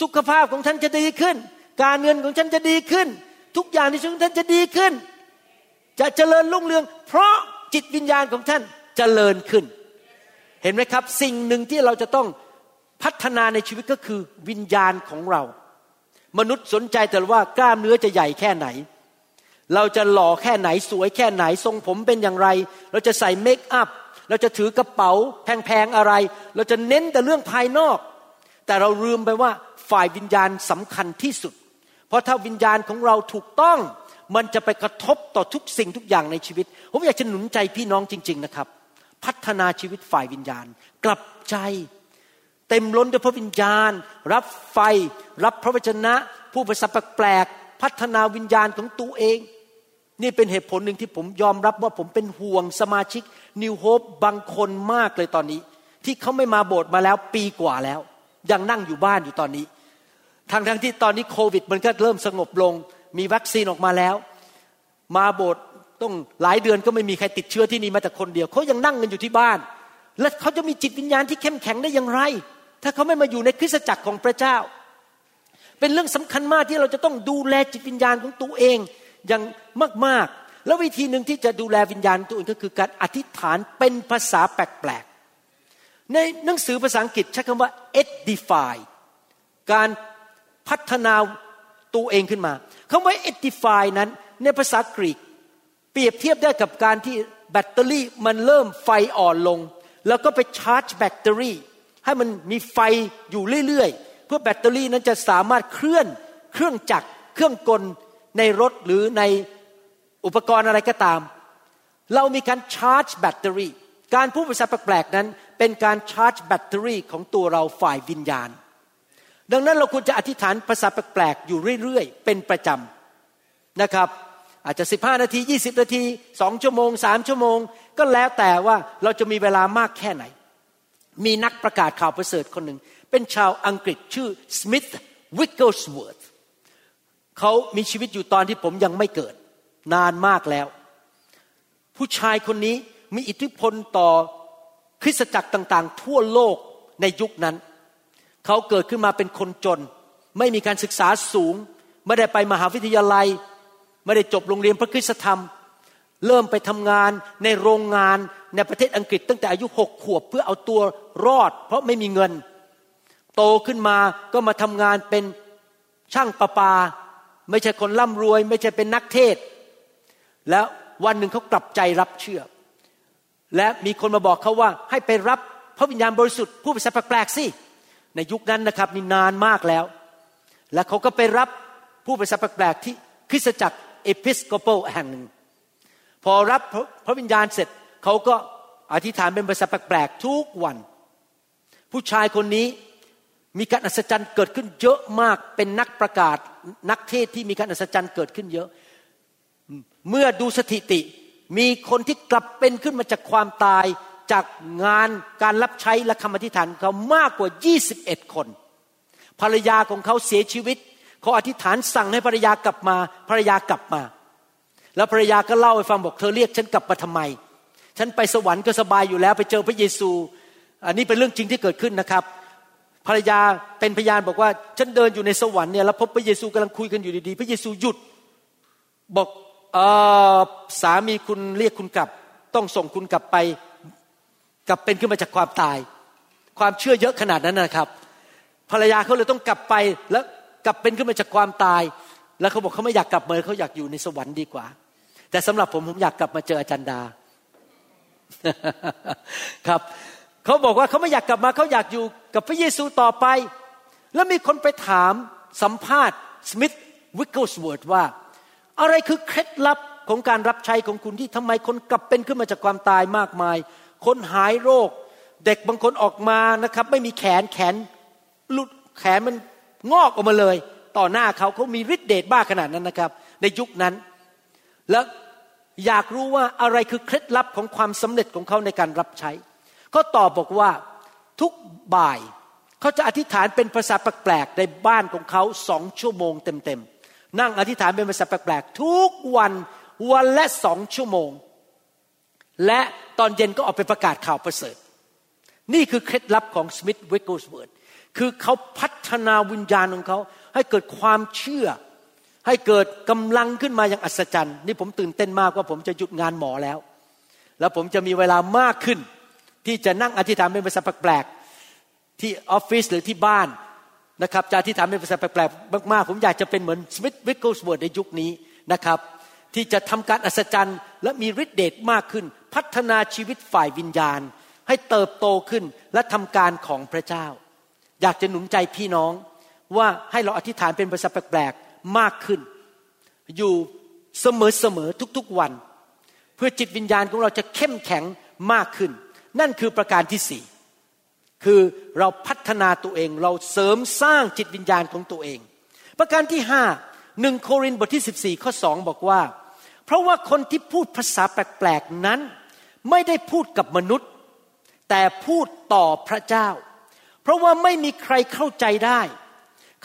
สุขภาพของท่านจะดีขึ้น การเงินของท่านจะดีขึ้น ทุกอย่างในชีวิตท่านจะดีขึ้น จะเจริญรุ่งเรือง เพราะจิตวิญญาณของท่านเจริญขึ้น เห็นไหมครับ สิ่งหนึ่งที่เราจะต้องพัฒนาในชีวิตก็คือวิญญาณของเรา มนุษย์สนใจแต่ว่ากล้ามเนื้อจะใหญ่แค่ไหน เราจะหล่อแค่ไหนสวยแค่ไหนทรงผมเป็นอย่างไร เราจะใส่เมคอัพเราจะถือกระเป๋าแพงๆอะไร เราจะเน้นแต่เรื่องภายนอก แต่เราลืมไปว่าฝ่ายวิญญาณสำคัญที่สุด เพราะถ้าวิญญาณของเราถูกต้อง มันจะไปกระทบต่อทุกสิ่งทุกอย่างในชีวิต ผมอยากจะหนุนใจพี่น้องจริง ๆนะครับ พัฒนาชีวิตฝ่ายวิญญาณ กลับใจเเต็มล้นด้วยพระวิญญาณ รับไฟ รับพระวจนะ ผู้ภาษาแปลกๆพัฒนาวิญญาณของตัวเอง นี่เป็นเหตุผลหนึ่งที่ผมยอมรับว่าผมเป็นห่วงสมาชิกนิวโฮปบางคนมากเลยตอนนี้ ที่เขาไม่มาโบสถ์มาแล้วปีกว่าแล้ว ยังนั่งอยู่บ้านอยู่ตอนนี้ทั้งทั้งที่ตอนนี้โควิด มันก็เริ่มสงบลง มีวัคซีนออกมาแล้ว มาโบสถ์ต้องหลายเดือนก็ไม่มีใครติดเชื้อที่นี่มาแต่คนเดียวเขายังนั่งกันอยู่ที่บ้าน แล้วเขาจะมีจิตวิญญาณที่เข้มแข็งได้อย่างไร ถ้าเขาไม่มาอยู่ในคริสตจักรของพระเจ้า เป็นเรื่องสำคัญมากที่เราจะต้องดูแลจิตวิญญาณของตัวเองอย่างมากๆ แล้ววิธีหนึ่งที่จะดูแลวิญญาณตัวเองก็คือการอธิษฐานเป็นภาษาแปลก ในหนังสือภาษาอังกฤษใช้คำว่า edify การพัฒนาตัวเองขึ้นมาคำว่า edify นั้นในภาษากรีก เปรียบเทียบได้กับการที่แบตเตอรี่มันเริ่มไฟอ่อนลง แล้วก็ไปชาร์จแบตเตอรี่ ให้มันมีไฟอยู่เรื่อยๆ เพื่อแบตเตอรี่นั้นจะสามารถเคลื่อนเครื่องจักรเครื่องกลในรถหรือในอุปกรณ์อะไรก็ตาม เรามีการชาร์จแบตเตอรี่ การพูดภาษาแปลกๆนั้น เป็นการชาร์จแบตเตอรี่ของตัวเราฝ่ายวิญญาณ ดังนั้นเราควรจะอธิษฐานภาษาแปลกๆอยู่เรื่อยๆ เป็นประจำนะครับ อาจจะ 15 นาที 20 นาทีสองชั่วโมงสามชั่วโมง ก็แล้วแต่ว่าเราจะมีเวลามากแค่ไหน มีนักประกาศข่าวประเสริฐคนหนึ่ง เป็นชาวอังกฤษชื่อสมิธวิกเกิลสเวิร์ธเขามีชีวิตอยู่ตอนที่ผมยังไม่เกิด นานมากแล้ว ผู้ชายคนนี้มีอิทธิพลต่อ ริสตจักรต่างๆ ทั่วโลกในยุคนั้น เขาเกิดขึ้นมาเป็นคนจน ไม่มีการศึกษาสูง ไม่ได้ไปมหาวิทยาลัย ไม่ได้จบโรงเรียนพระคุณธรรม เริ่มไปทำงานในโรงงานในประเทศอังกฤษตั้งแต่อายุหกขวบเพื่อเอาตัวรอด เพราะไม่มีเงิน โตขึ้นมาก็มาทำงานเป็นช่างประปา ไม่ใช่คนร่ำรวย ไม่ใช่เป็นนักเทศ แล้ววันหนึ่งเขากลับใจรับเชื่อ และมีคนมาบอกเขาว่าให้ไปรับพระวิญญาณบริสุทธิ์ผู้ภาษาแปลกๆสิในยุคนั้นนะครับนี่นานมากแล้ว และเขาก็ไปรับผู้ภาษาแปลกๆที่คริสตจักรเอพิสโกโปแห่งหนึ่ง พอรับพระพระวิญญาณเสร็จเขาก็อธิษฐานเป็นภาษาแปลกๆทุกวัน ผู้ชายคนนี้มีการอัศจรรย์เกิดขึ้นเยอะมากเป็นนักประกาศนักเทศที่มีการอัศจรรย์เกิดขึ้นเยอะ เมื่อดูสถิติ มีคนที่กลับเป็นขึ้นมาจากความตายจากงานการรับใช้และคำอธิษฐานเขามากกว่า 21 คน ภรรยาของเขาเสียชีวิตเขาอธิษฐานสั่งให้ภรรยากลับมาภรรยากลับมา แล้วภรรยาก็เล่าให้ฟังบอกเธอเรียกฉันกลับมาทำไม ฉันไปสวรรค์ก็สบายอยู่แล้วไปเจอพระเยซู อันนี้เป็นเรื่องจริงที่เกิดขึ้นนะครับ ภรรยาเป็นพยานบอกว่า ฉันเดินอยู่ในสวรรค์เนี่ยแล้วพบพระเยซูกำลังคุยกันอยู่ดีๆ พระเยซูหยุดบอก สามีคุณเรียกคุณกลับ ต้องส่งคุณกลับไป กลับเป็นขึ้นมาจากความตาย ความเชื่อเยอะขนาดนั้นนะครับ ภรรยาเขาเลยต้องกลับไปแล้วกลับเป็นขึ้นมาจากความตาย แล้วเขาบอกเขาไม่อยากกลับมาเขาอยากอยู่ในสวรรค์ดีกว่า แต่สำหรับผมผมอยากกลับมาเจออาจารย์ดาครับเขาบอกว่าเขาไม่อยากกลับมาเขาอยากอยู่กับพระเยซูต่อไป แล้วมีคนไปถามสัมภาษณ์สมิธวิกเกิลสเวิร์ธว่า อะไรคือเคล็ดลับของการรับใช้ของคุณที่ทำไมคนกลับเป็นขึ้นมาจากความตายมากมาย คนหายโรค เด็กบางคนออกมานะครับ ไม่มีแขนแขนหลุดแขนมันงอกออกมาเลย ต่อหน้าเขาเขามีฤทธิ์เดชมากขนาดนั้นนะครับ ในยุคนั้น แล้วอยากรู้ว่าอะไรคือเคล็ดลับของความสำเร็จของเขาในการรับใช้เขาตอบบอกว่าทุกบ่ายเขาจะอธิษฐานเป็นภาษาแปลกๆในบ้านของเขาสองชั่วโมงเต็มๆ นั่งอธิษฐานเป็นภาษาแปลกๆทุกวันวันละสองชั่วโมง และตอนเย็นก็ออกไปประกาศข่าวประเสริฐ นี่คือเคล็ดลับของสมิธวิกเกิลสเวิร์ธคือเขาพัฒนาวิญญาณของเขา ให้เกิดความเชื่อ ให้เกิดกำลังขึ้นมาอย่างอัศจรรย์ นี่ผมตื่นเต้นมากว่าผมจะหยุดงานหมอแล้ว แล้วผมจะมีเวลามากขึ้น ที่จะนั่งอธิษฐานเป็นภาษาแปลกๆที่ออฟฟิศหรือที่บ้าน นะครับจะอธิษฐานเป็นภาษาแปลกๆมากๆ ผมอยากจะเป็นเหมือนสมิธวิกเกิลสเวิร์ธในยุคนี้นะครับ ที่จะทำการอัศจรรย์และมีฤทธิเดชมากขึ้น พัฒนาชีวิตฝ่ายวิญญาณ ให้เติบโตขึ้นและทำการของพระเจ้า อยากจะหนุนใจพี่น้องว่าให้เราอธิษฐานเป็นภาษาแปลกๆมากขึ้น อยู่เสมอๆทุกๆวัน เพื่อจิตวิญญาณของเราจะเข้มแข็งมากขึ้น นั่นคือประการที่สี่ คือเราพัฒนาตัวเองเราเสริมสร้างจิตวิญญาณของตัวเอง ประการที่ห้าหนึ่งโครินธ์บทที่ 14 ข้อสองบอกว่า เพราะว่าคนที่พูดภาษาแปลกๆนั้น ไม่ได้พูดกับมนุษย์ แต่พูดต่อพระเจ้า เพราะว่าไม่มีใครเข้าใจได้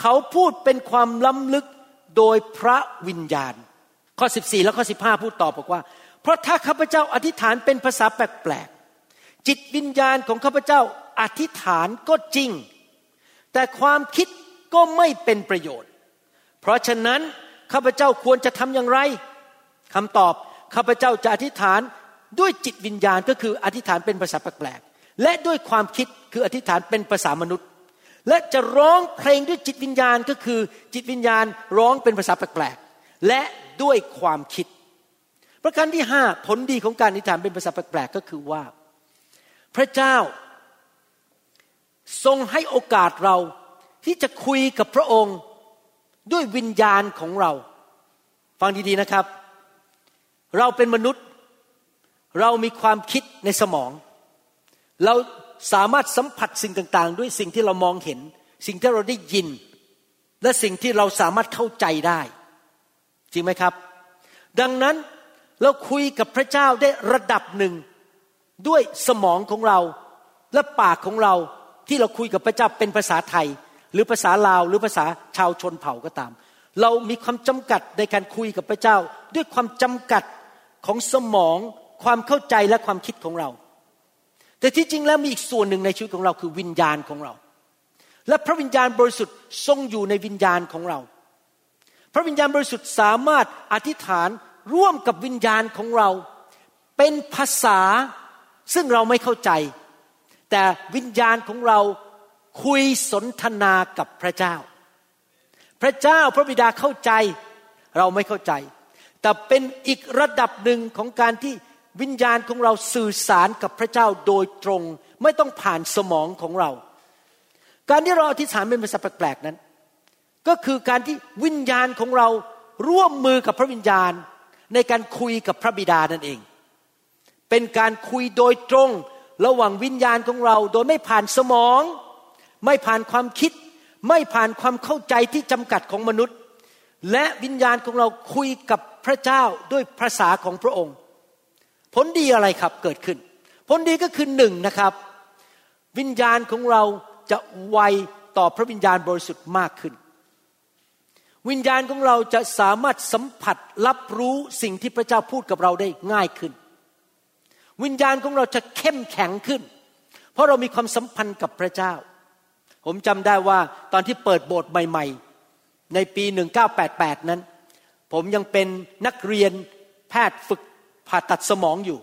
เขาพูดเป็นความล้ำลึกโดยพระวิญญาณ ข้อ 14 และข้อ 15 พูดต่อบอกว่า เพราะถ้าข้าพเจ้าอธิษฐานเป็นภาษาแปลกๆ จิตวิญญาณของข้าพเจ้าอธิษฐานก็จริง แต่ความคิดก็ไม่เป็นประโยชน์ เพราะฉะนั้นข้าพเจ้าควรจะทำอย่างไรคำตอบข้าพเจ้าจะอธิษฐานด้วยจิตวิญญาณก็คืออธิษฐานเป็นภาษาแปลกๆและด้วยความคิดคืออธิษฐานเป็นภาษามนุษย์ และจะร้องเพลงด้วยจิตวิญญาณก็คือจิตวิญญาณร้องเป็นภาษาแปลกๆและด้วยความคิด ประการที่ห้าผลดีของการอธิษฐานเป็นภาษาแปลกๆก็คือว่า พระเจ้า ทรงให้โอกาสเราที่จะคุยกับพระองค์ด้วยวิญญาณของเรา ฟังดีๆนะครับ เราเป็นมนุษย์ เรามีความคิดในสมอง เราสามารถสัมผัสสิ่งต่างๆ ด้วยสิ่งที่เรามองเห็น สิ่งที่เราได้ยิน และสิ่งที่เราสามารถเข้าใจได้ จริงไหมครับ ดังนั้นเราคุยกับพระเจ้าได้ระดับหนึ่ง ด้วยสมองของเราและปากของเราที่เราคุยกับพระเจ้าเป็นภาษาไทย หรือภาษาลาวหรือภาษาชาวชนเผ่าก็ตาม เรามีความจำกัดในการคุยกับพระเจ้า ด้วยความจำกัดของสมองความเข้าใจและความคิดของเรา แต่ที่จริงแล้วมีอีกส่วนหนึ่งในชีวิตของเราคือวิญญาณของเรา และพระวิญญาณบริสุทธิ์ทรงอยู่ในวิญญาณของเรา พระวิญญาณบริสุทธิ์สามารถอธิษฐานร่วมกับวิญญาณของเรา เป็นภาษา ซึ่งเราไม่เข้าใจ แต่วิญญาณของเราคุยสนทนากับพระเจ้า พระเจ้าพระบิดาเข้าใจเราไม่เข้าใจ แต่เป็นอีกระดับหนึ่งของการที่วิญญาณของเราสื่อสารกับพระเจ้าโดยตรง ไม่ต้องผ่านสมองของเรา การที่เราอธิษฐานเป็นภาษาแปลกๆนั้น ก็คือการที่วิญญาณของเราร่วมมือกับพระวิญญาณในการคุยกับพระบิดานั่นเอง เป็นการคุยโดยตรง ระหว่างวิญญาณของเรา โดยไม่ผ่านสมอง ไม่ผ่านความคิด ไม่ผ่านความเข้าใจที่จำกัดของมนุษย์ และวิญญาณของเราคุยกับพระเจ้าด้วยภาษาของพระองค์ ผลดีอะไรครับเกิดขึ้น ผลดีก็คือหนึ่งนะครับ วิญญาณของเราจะไวต่อพระวิญญาณบริสุทธิ์มากขึ้น วิญญาณของเราจะสามารถสัมผัสรับรู้สิ่งที่พระเจ้าพูดกับเราได้ง่ายขึ้น วิญญาณของเราจะเข้มแข็งขึ้น เพราะเรามีความสัมพันธ์กับพระเจ้า ผมจำได้ว่าตอนที่เปิดโบสถ์ใหม่ ๆ ในปี 1988 นั้น ผมยังเป็นนักเรียนแพทย์ฝึกผ่าตัดสมองอยู่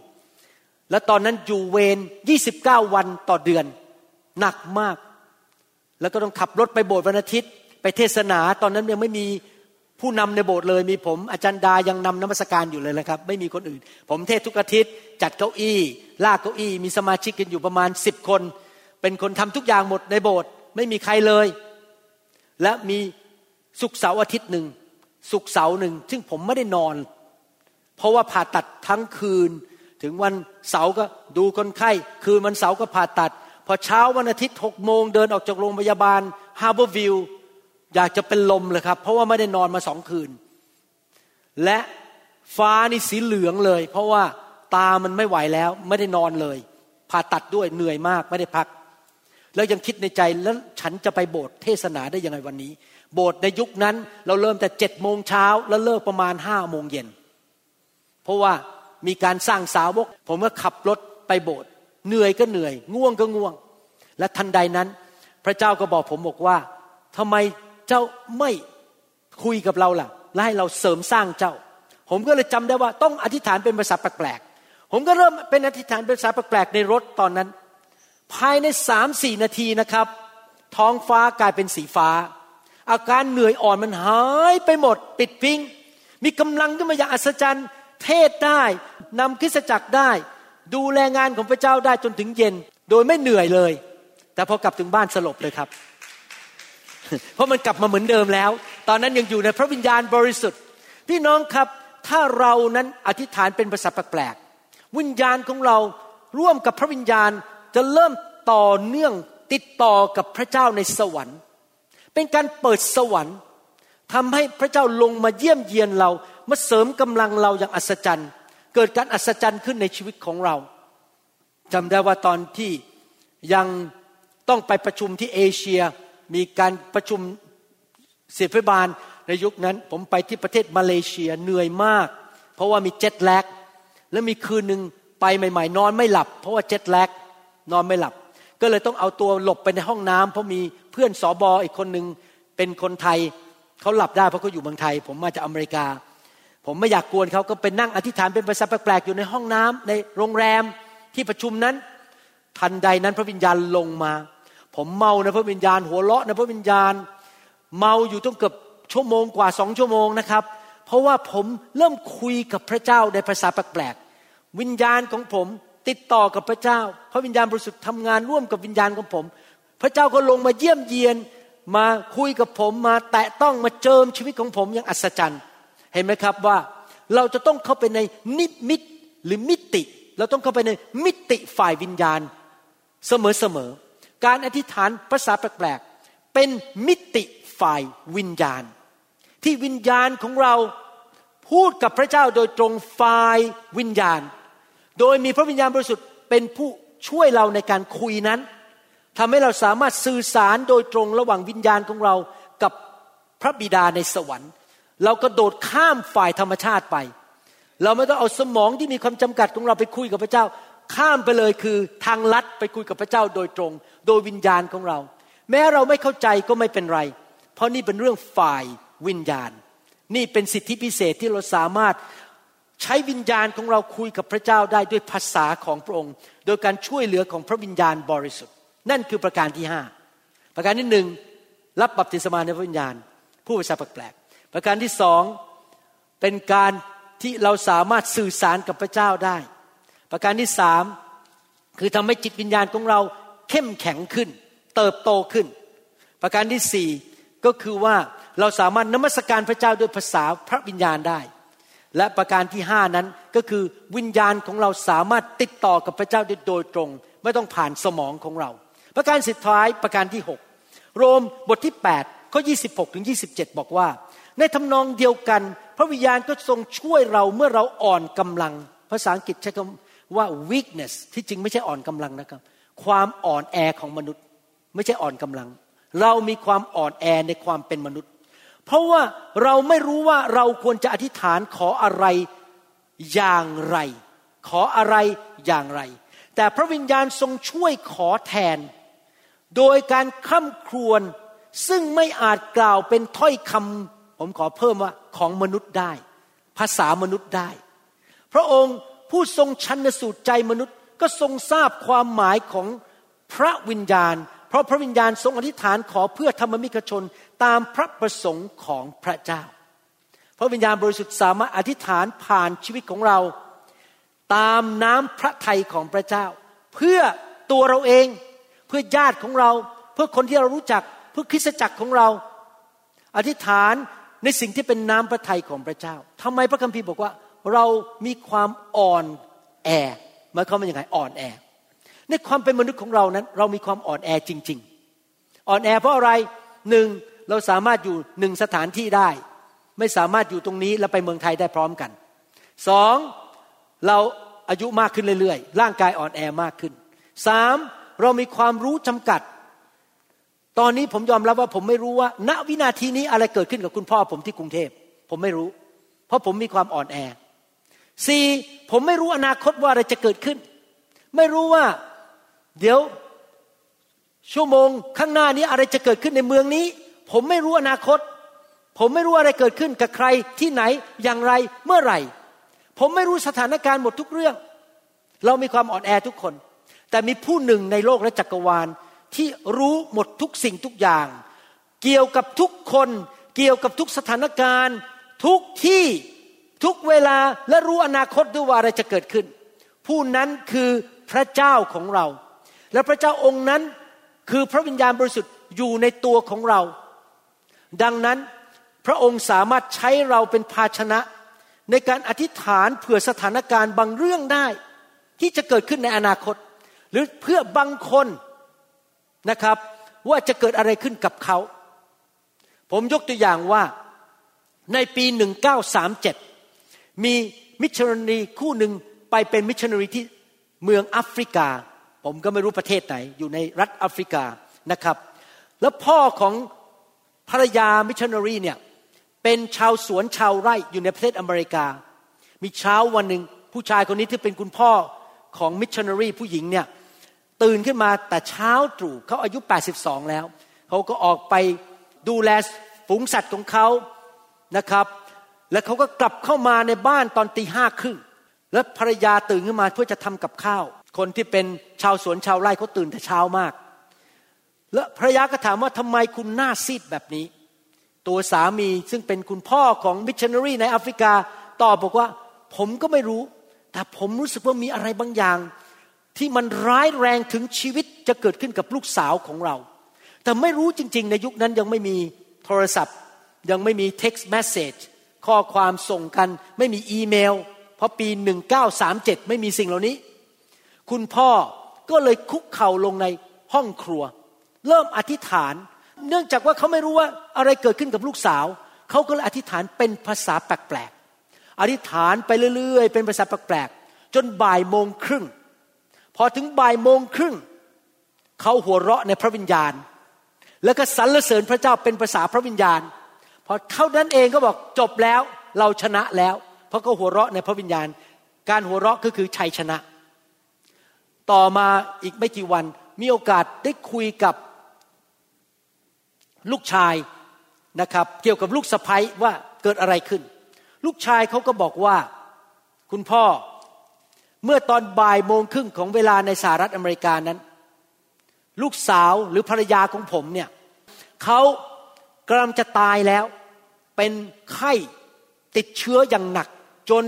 และตอนนั้นอยู่เวร 29 วันต่อเดือน หนักมาก แล้วก็ต้องขับรถไปโบสถ์วันอาทิตย์ ไปเทศนาตอนนั้นยังไม่มี ผู้นำในโบสถ์เลยมีผมอาจารย์ดายังนำนมัสการอยู่เลยนะครับ ไม่มีคนอื่น ผมเทศทุกอาทิตย์ จัดเก้าอี้ลากเก้าอี้ มีสมาชิกกันอยู่ประมาณสิบคน เป็นคนทำทุกอย่างหมดในโบสถ์ไม่มีใครเลย และมีสุกเสาร์อาทิตย์หนึ่งสุกเสาร์หนึ่งซึ่งผมไม่ได้นอน เพราะว่าผ่าตัดทั้งคืน ถึงวันเสาร์ก็ดูคนไข้ คืนวันเสาร์ก็ผ่าตัด พอเช้าวันอาทิตย์หกโมงเดินออกจากโรงพยาบาลฮาร์เบอร์วิว อยากจะเป็นลมเลยครับ เพราะว่าไม่ได้นอนมาสองคืน และฟ้านี่สีเหลืองเลย เพราะว่าตามันไม่ไหวแล้ว ไม่ได้นอนเลยผ่าตัดด้วยเหนื่อยมากไม่ได้พัก แล้วยังคิดในใจแล้วฉันจะไปโบสถ์เทศนาได้ยังไงวันนี้ โบสถ์ในยุคนั้นเราเริ่มแต่เจ็ดโมงเช้าแล้วเลิกประมาณห้าโมงเย็นเพราะว่ามีการสร้างสาวก ผมก็ขับรถไปโบสถ์เหนื่อยก็เหนื่อย ง่วงก็ง่วง และทันใดนั้น พระเจ้าก็บอกผมบอกว่าทำไม เจ้าไม่คุยกับเราล่ะ และให้เราเสริมสร้างเจ้า ผมก็เลยจำได้ว่าต้องอธิษฐานเป็นภาษาแปลกๆ ผมก็เริ่มเป็นอธิษฐานเป็นภาษาแปลกๆในรถตอนนั้น ภายในสามสี่นาทีนะครับ ท้องฟ้ากลายเป็นสีฟ้า อาการเหนื่อยอ่อนมันหายไปหมด ปิดพิง มีกำลังขึ้นมาอย่างอัศจรรย์ เทศได้นำคริสจักรได้ ดูแลงานของพระเจ้าได้จนถึงเย็น โดยไม่เหนื่อยเลย แต่พอกลับถึงบ้านสลบเลยครับ เพราะมันกลับมาเหมือนเดิมแล้ว ตอนนั้นยังอยู่ในพระวิญญาณบริสุทธิ์ พี่น้องครับถ้าเรานั้นอธิษฐานเป็นภาษาแปลกๆวิญญาณของเราร่วมกับพระวิญญาณจะเริ่มต่อเนื่องติดต่อกับพระเจ้าในสวรรค์ เป็นการเปิดสวรรค์ทำให้พระเจ้าลงมาเยี่ยมเยียนเรามาเสริมกำลังเราอย่างอัศจรรย์ เกิดการอัศจรรย์ขึ้นในชีวิตของเราจำได้ว่าตอนที่ยังต้องไปประชุมที่เอเชีย มีการประชุมเสพบาลในยุคนั้น ผมไปที่ประเทศมาเลเซียเหนื่อยมาก เพราะว่ามีเจ็ตแลกแล้วมีคืนหนึ่งไปใหม่ ๆ นอนไม่หลับ เพราะว่าเจ็ตแลกนอนไม่หลับ ก็เลยต้องเอาตัวหลบไปในห้องน้ำเพราะมีเพื่อนสอบออีกคนหนึ่งเป็นคนไทยเขาหลับได้เพราะเขาอยู่เมืองไทย ผมมาจากอเมริกา ผมไม่อยากกวนเขาก็เป็นนั่งอธิษฐานเป็นภาษาแปลกๆอยู่ในห้องน้ำในโรงแรมที่ประชุมนั้น ทันใดนั้นพระวิญญาณลงมา ผมเมาในพระวิญญาณ หัวเราะในพระวิญญาณ เมาอยู่ต้องเกือบชั่วโมงกว่าสองชั่วโมงนะครับ เพราะว่าผมเริ่มคุยกับพระเจ้าในภาษาแปลกๆวิญญาณของผมติดต่อกับพระเจ้า พระวิญญาณบริสุทธิ์ทำงานร่วมกับวิญญาณของผม พระเจ้าก็ลงมาเยี่ยมเยียนมาคุยกับผมมาแตะต้องมาเจิมชีวิตของผมอย่างอัศจรรย์ เห็นไหมครับว่าเราจะต้องเข้าไปในนิมิตหรือมิติ เราต้องเข้าไปในมิติฝ่ายวิญญาณเสมอๆ การอธิษฐานภาษาแปลกๆ เป็นมิติฝ่ายวิญญาณ ที่วิญญาณของเราพูดกับพระเจ้าโดยตรงฝ่ายวิญญาณ โดยมีพระวิญญาณบริสุทธิ์เป็นผู้ช่วยเราในการคุยนั้นทำให้เราสามารถสื่อสารโดยตรงระหว่างวิญญาณของเรากับพระบิดาในสวรรค์ เราก็โดดข้ามฝ่ายธรรมชาติไป เราไม่ต้องเอาสมองที่มีความจำกัดของเราไปคุยกับพระเจ้า ข้ามไปเลยคือทางลัดไปคุยกับพระเจ้าโดยตรง โดยวิญญาณของเรา แม้เราไม่เข้าใจก็ไม่เป็นไร เพราะนี่เป็นเรื่องฝ่ายวิญญาณ นี่เป็นสิทธิพิเศษที่เราสามารถใช้วิญญาณของเราคุยกับพระเจ้าได้ด้วยภาษาของพระองค์ โดยการช่วยเหลือของพระวิญญาณบริสุทธิ์ นั่นคือประการที่ห้าประการที่หนึ่งรับบัพติศมาในพระวิญญาณ ผู้ภาษาแปลกๆประการที่สองเป็นการที่เราสามารถสื่อสารกับพระเจ้าได้ ประการที่สามคือทำให้จิตวิญญาณของเราเข้มแข็งขึ้น เติบโตขึ้น ประการที่สี่ก็คือว่าเราสามารถนมัสการพระเจ้าด้วยภาษาพระวิญญาณได้ และประการที่ห้านั้นก็คือวิญญาณของเราสามารถติดต่อกับพระเจ้าได้โดยตรง ไม่ต้องผ่านสมองของเรา ประการสุดท้ายประการที่ 6 โรมบทที่8ข้อ26ถึง27 บอกว่า ในทำนองเดียวกัน พระวิญญาณก็ทรงช่วยเราเมื่อเราอ่อนกำลังภาษาอังกฤษใช้คำ ว่า weakness ที่จริงไม่ใช่อ่อนกำลังนะครับ ความอ่อนแอของมนุษย์ ไม่ใช่อ่อนกำลัง เรามีความอ่อนแอในความเป็นมนุษย์ เพราะว่าเราไม่รู้ว่าเราควรจะอธิษฐานขออะไรอย่างไร ขออะไรอย่างไร แต่พระวิญญาณทรงช่วยขอแทน โดยการค้ำครวญซึ่งไม่อาจกล่าวเป็นถ้อยคำผมขอเพิ่มว่าของมนุษย์ได้ ภาษามนุษย์ได้ พระองค์ ผู้ทรงชันสูตรใจมนุษย์ ก็ทรงทราบความหมายของพระวิญญาณ เพราะพระวิญญาณทรงอธิษฐานขอเพื่อธรรมมิกชนตามพระประสงค์ของพระเจ้า พระวิญญาณบริสุทธิ์สามารถอธิษฐานผ่านชีวิตของเรา ตามน้ำพระทัยของพระเจ้า เพื่อตัวเราเองเพื่อญาติของเรา เพื่อคนที่เรารู้จักเพื่อคริสตจักรของเรา อธิษฐานในสิ่งที่เป็นน้ำพระทัยของพระเจ้าทำไมพระคัมภีร์บอกว่า เรามีความอ่อนแอหมายความว่าอย่างไรอ่อนแอ ในความเป็นมนุษย์ของเรานั้น เรามีความอ่อนแอจริง ๆ อ่อนแอเพราะอะไรหนึ่งเราสามารถอยู่หนึ่งสถานที่ได้ ไม่สามารถอยู่ตรงนี้แล้วไปเมืองไทยได้พร้อมกันสองเราอายุมากขึ้นเรื่อยๆ ร่างกายอ่อนแอมากขึ้นสามเรามีความรู้จำกัด ตอนนี้ผมยอมรับว่าผมไม่รู้ว่า ณวินาทีนี้อะไรเกิดขึ้นกับคุณพ่อผมที่กรุงเทพ ผมไม่รู้ เพราะผมมีความอ่อนแอ สี่ผมไม่รู้อนาคตว่าอะไรจะเกิดขึ้น ไม่รู้ว่าเดี๋ยวชั่วโมงข้างหน้านี้อะไรจะเกิดขึ้นในเมืองนี้ ผมไม่รู้อนาคต ผมไม่รู้อะไรเกิดขึ้นกับใครที่ไหนอย่างไรเมื่อไหร่ ผมไม่รู้สถานการณ์หมดทุกเรื่อง เรามีความอ่อนแอทุกคน แต่มีผู้หนึ่งในโลกและจักรวาลที่รู้หมดทุกสิ่งทุกอย่าง เกี่ยวกับทุกคน เกี่ยวกับทุกสถานการณ์ ทุกที่ ทุกเวลาและรู้อนาคตด้วยว่าอะไรจะเกิดขึ้น ผู้นั้นคือพระเจ้าของเรา และพระเจ้าองค์นั้นคือพระวิญญาณบริสุทธิ์อยู่ในตัวของเรา ดังนั้นพระองค์สามารถใช้เราเป็นภาชนะ ในการอธิษฐานเผื่อสถานการณ์บางเรื่องได้ ที่จะเกิดขึ้นในอนาคต หรือเพื่อบางคนนะครับว่าจะเกิดอะไรขึ้นกับเขา ผมยกตัวอย่างว่าในปี 1937 มีมิชชันนารีคู่หนึ่งไปเป็นมิชชันนารีที่เมืองแอฟริกา ผมก็ไม่รู้ประเทศไหน อยู่ในรัฐแอฟริกานะครับ แล้วพ่อของภรรยามิชชันนารีเนี่ยเป็นชาวสวนชาวไร่อยู่ในประเทศอเมริกา มีเช้าวันหนึ่งผู้ชายคนนี้ที่เป็นคุณพ่อของมิชชันนารีผู้หญิงเนี่ยตื่นขึ้นมาแต่เช้าตรู่เขาอายุ 82 แล้ว เขาก็ออกไปดูแลฝูงสัตว์ของเขานะครับ แล้วเขาก็กลับเข้ามาในบ้านตอนตีห้าครึ่งแล้วภรรยาตื่นขึ้นมาเพื่อจะทำกับข้าว คนที่เป็นชาวสวนชาวไร่เขาตื่นแต่เช้ามาก แล้วภรรยาก็ถามว่าทำไมคุณหน้าซีดแบบนี้ ตัวสามีซึ่งเป็นคุณพ่อของมิชชันนารีในแอฟริกาตอบบอกว่า ผมก็ไม่รู้ แต่ผมรู้สึกว่ามีอะไรบางอย่าง ที่มันร้ายแรงถึงชีวิตจะเกิดขึ้นกับลูกสาวของเรา แต่ไม่รู้จริง ๆ ในยุคนั้นยังไม่มีโทรศัพท์ ยังไม่มี text message ข้อความส่งกัน ไม่มีอีเมล เพราะปี 1937 ไม่มีสิ่งเหล่านี้ คุณพ่อก็เลยคุกเข่าลงในห้องครัว เริ่มอธิษฐาน เนื่องจากว่าเขาไม่รู้ว่าอะไรเกิดขึ้นกับลูกสาว เขาก็เลยอธิษฐานเป็นภาษาแปลกๆ อธิษฐานไปเรื่อยๆ เป็นภาษาแปลกๆ จนบ่ายโมงครึ่ง พอถึงบ่ายโมงครึ่งเขาหัวเราะในพระวิญญาณ แล้วก็สรรเสริญพระเจ้าเป็นภาษาพระวิญญาณ พอเท่านั้นเองก็บอกจบแล้วเราชนะแล้ว เพราะเขาหัวเราะในพระวิญญาณ การหัวเราะก็คือชัยชนะ ต่อมาอีกไม่กี่วันมีโอกาสได้คุยกับลูกชายนะครับเกี่ยวกับลูกสะพ้ยว่าเกิดอะไรขึ้น ลูกชายเขาก็บอกว่า คุณพ่อเมื่อตอนบ่ายโมงครึ่งของเวลาในสหรัฐอเมริกานั้น ลูกสาวหรือภรรยาของผมเนี่ยเขา กำลังจะตายแล้ว เป็นไข้ติดเชื้ออย่างหนัก จน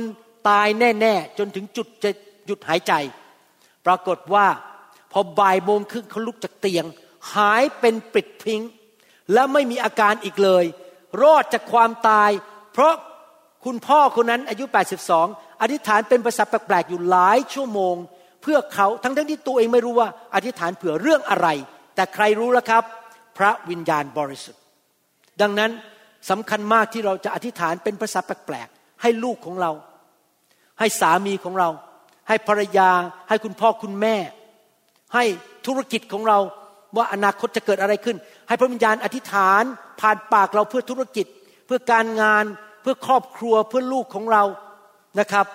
ตายแน่ ๆ จนถึงจุดจะหยุดหายใจ ปรากฏว่าพอบ่ายโมงครึ่งเขาลุกจากเตียง หายเป็นปิดพิง และไม่มีอาการอีกเลย รอดจากความตาย เพราะคุณพ่อคนนั้นอายุ 82 อธิษฐานเป็นภาษาแปลกๆอยู่หลายชั่วโมง เพื่อเขาทั้งทั้งที่ตัวเองไม่รู้ว่า อธิษฐานเผื่อเรื่องอะไร แต่ใครรู้แล้วครับ พระวิญญาณบริสุทธิ์ ดังนั้นสำคัญมากที่เราจะอธิษฐานเป็นภาษาแปลกๆให้ลูกของเรา ให้สามีของเรา ให้ภรรยา ให้คุณพ่อคุณแม่ ให้ธุรกิจของเราว่าอนาคตจะเกิดอะไรขึ้น ให้พระวิญญาณอธิษฐานผ่านปากเราเพื่อธุรกิจ เพื่อการงานเพื่อครอบครัวเพื่อลูกของเรานะครับ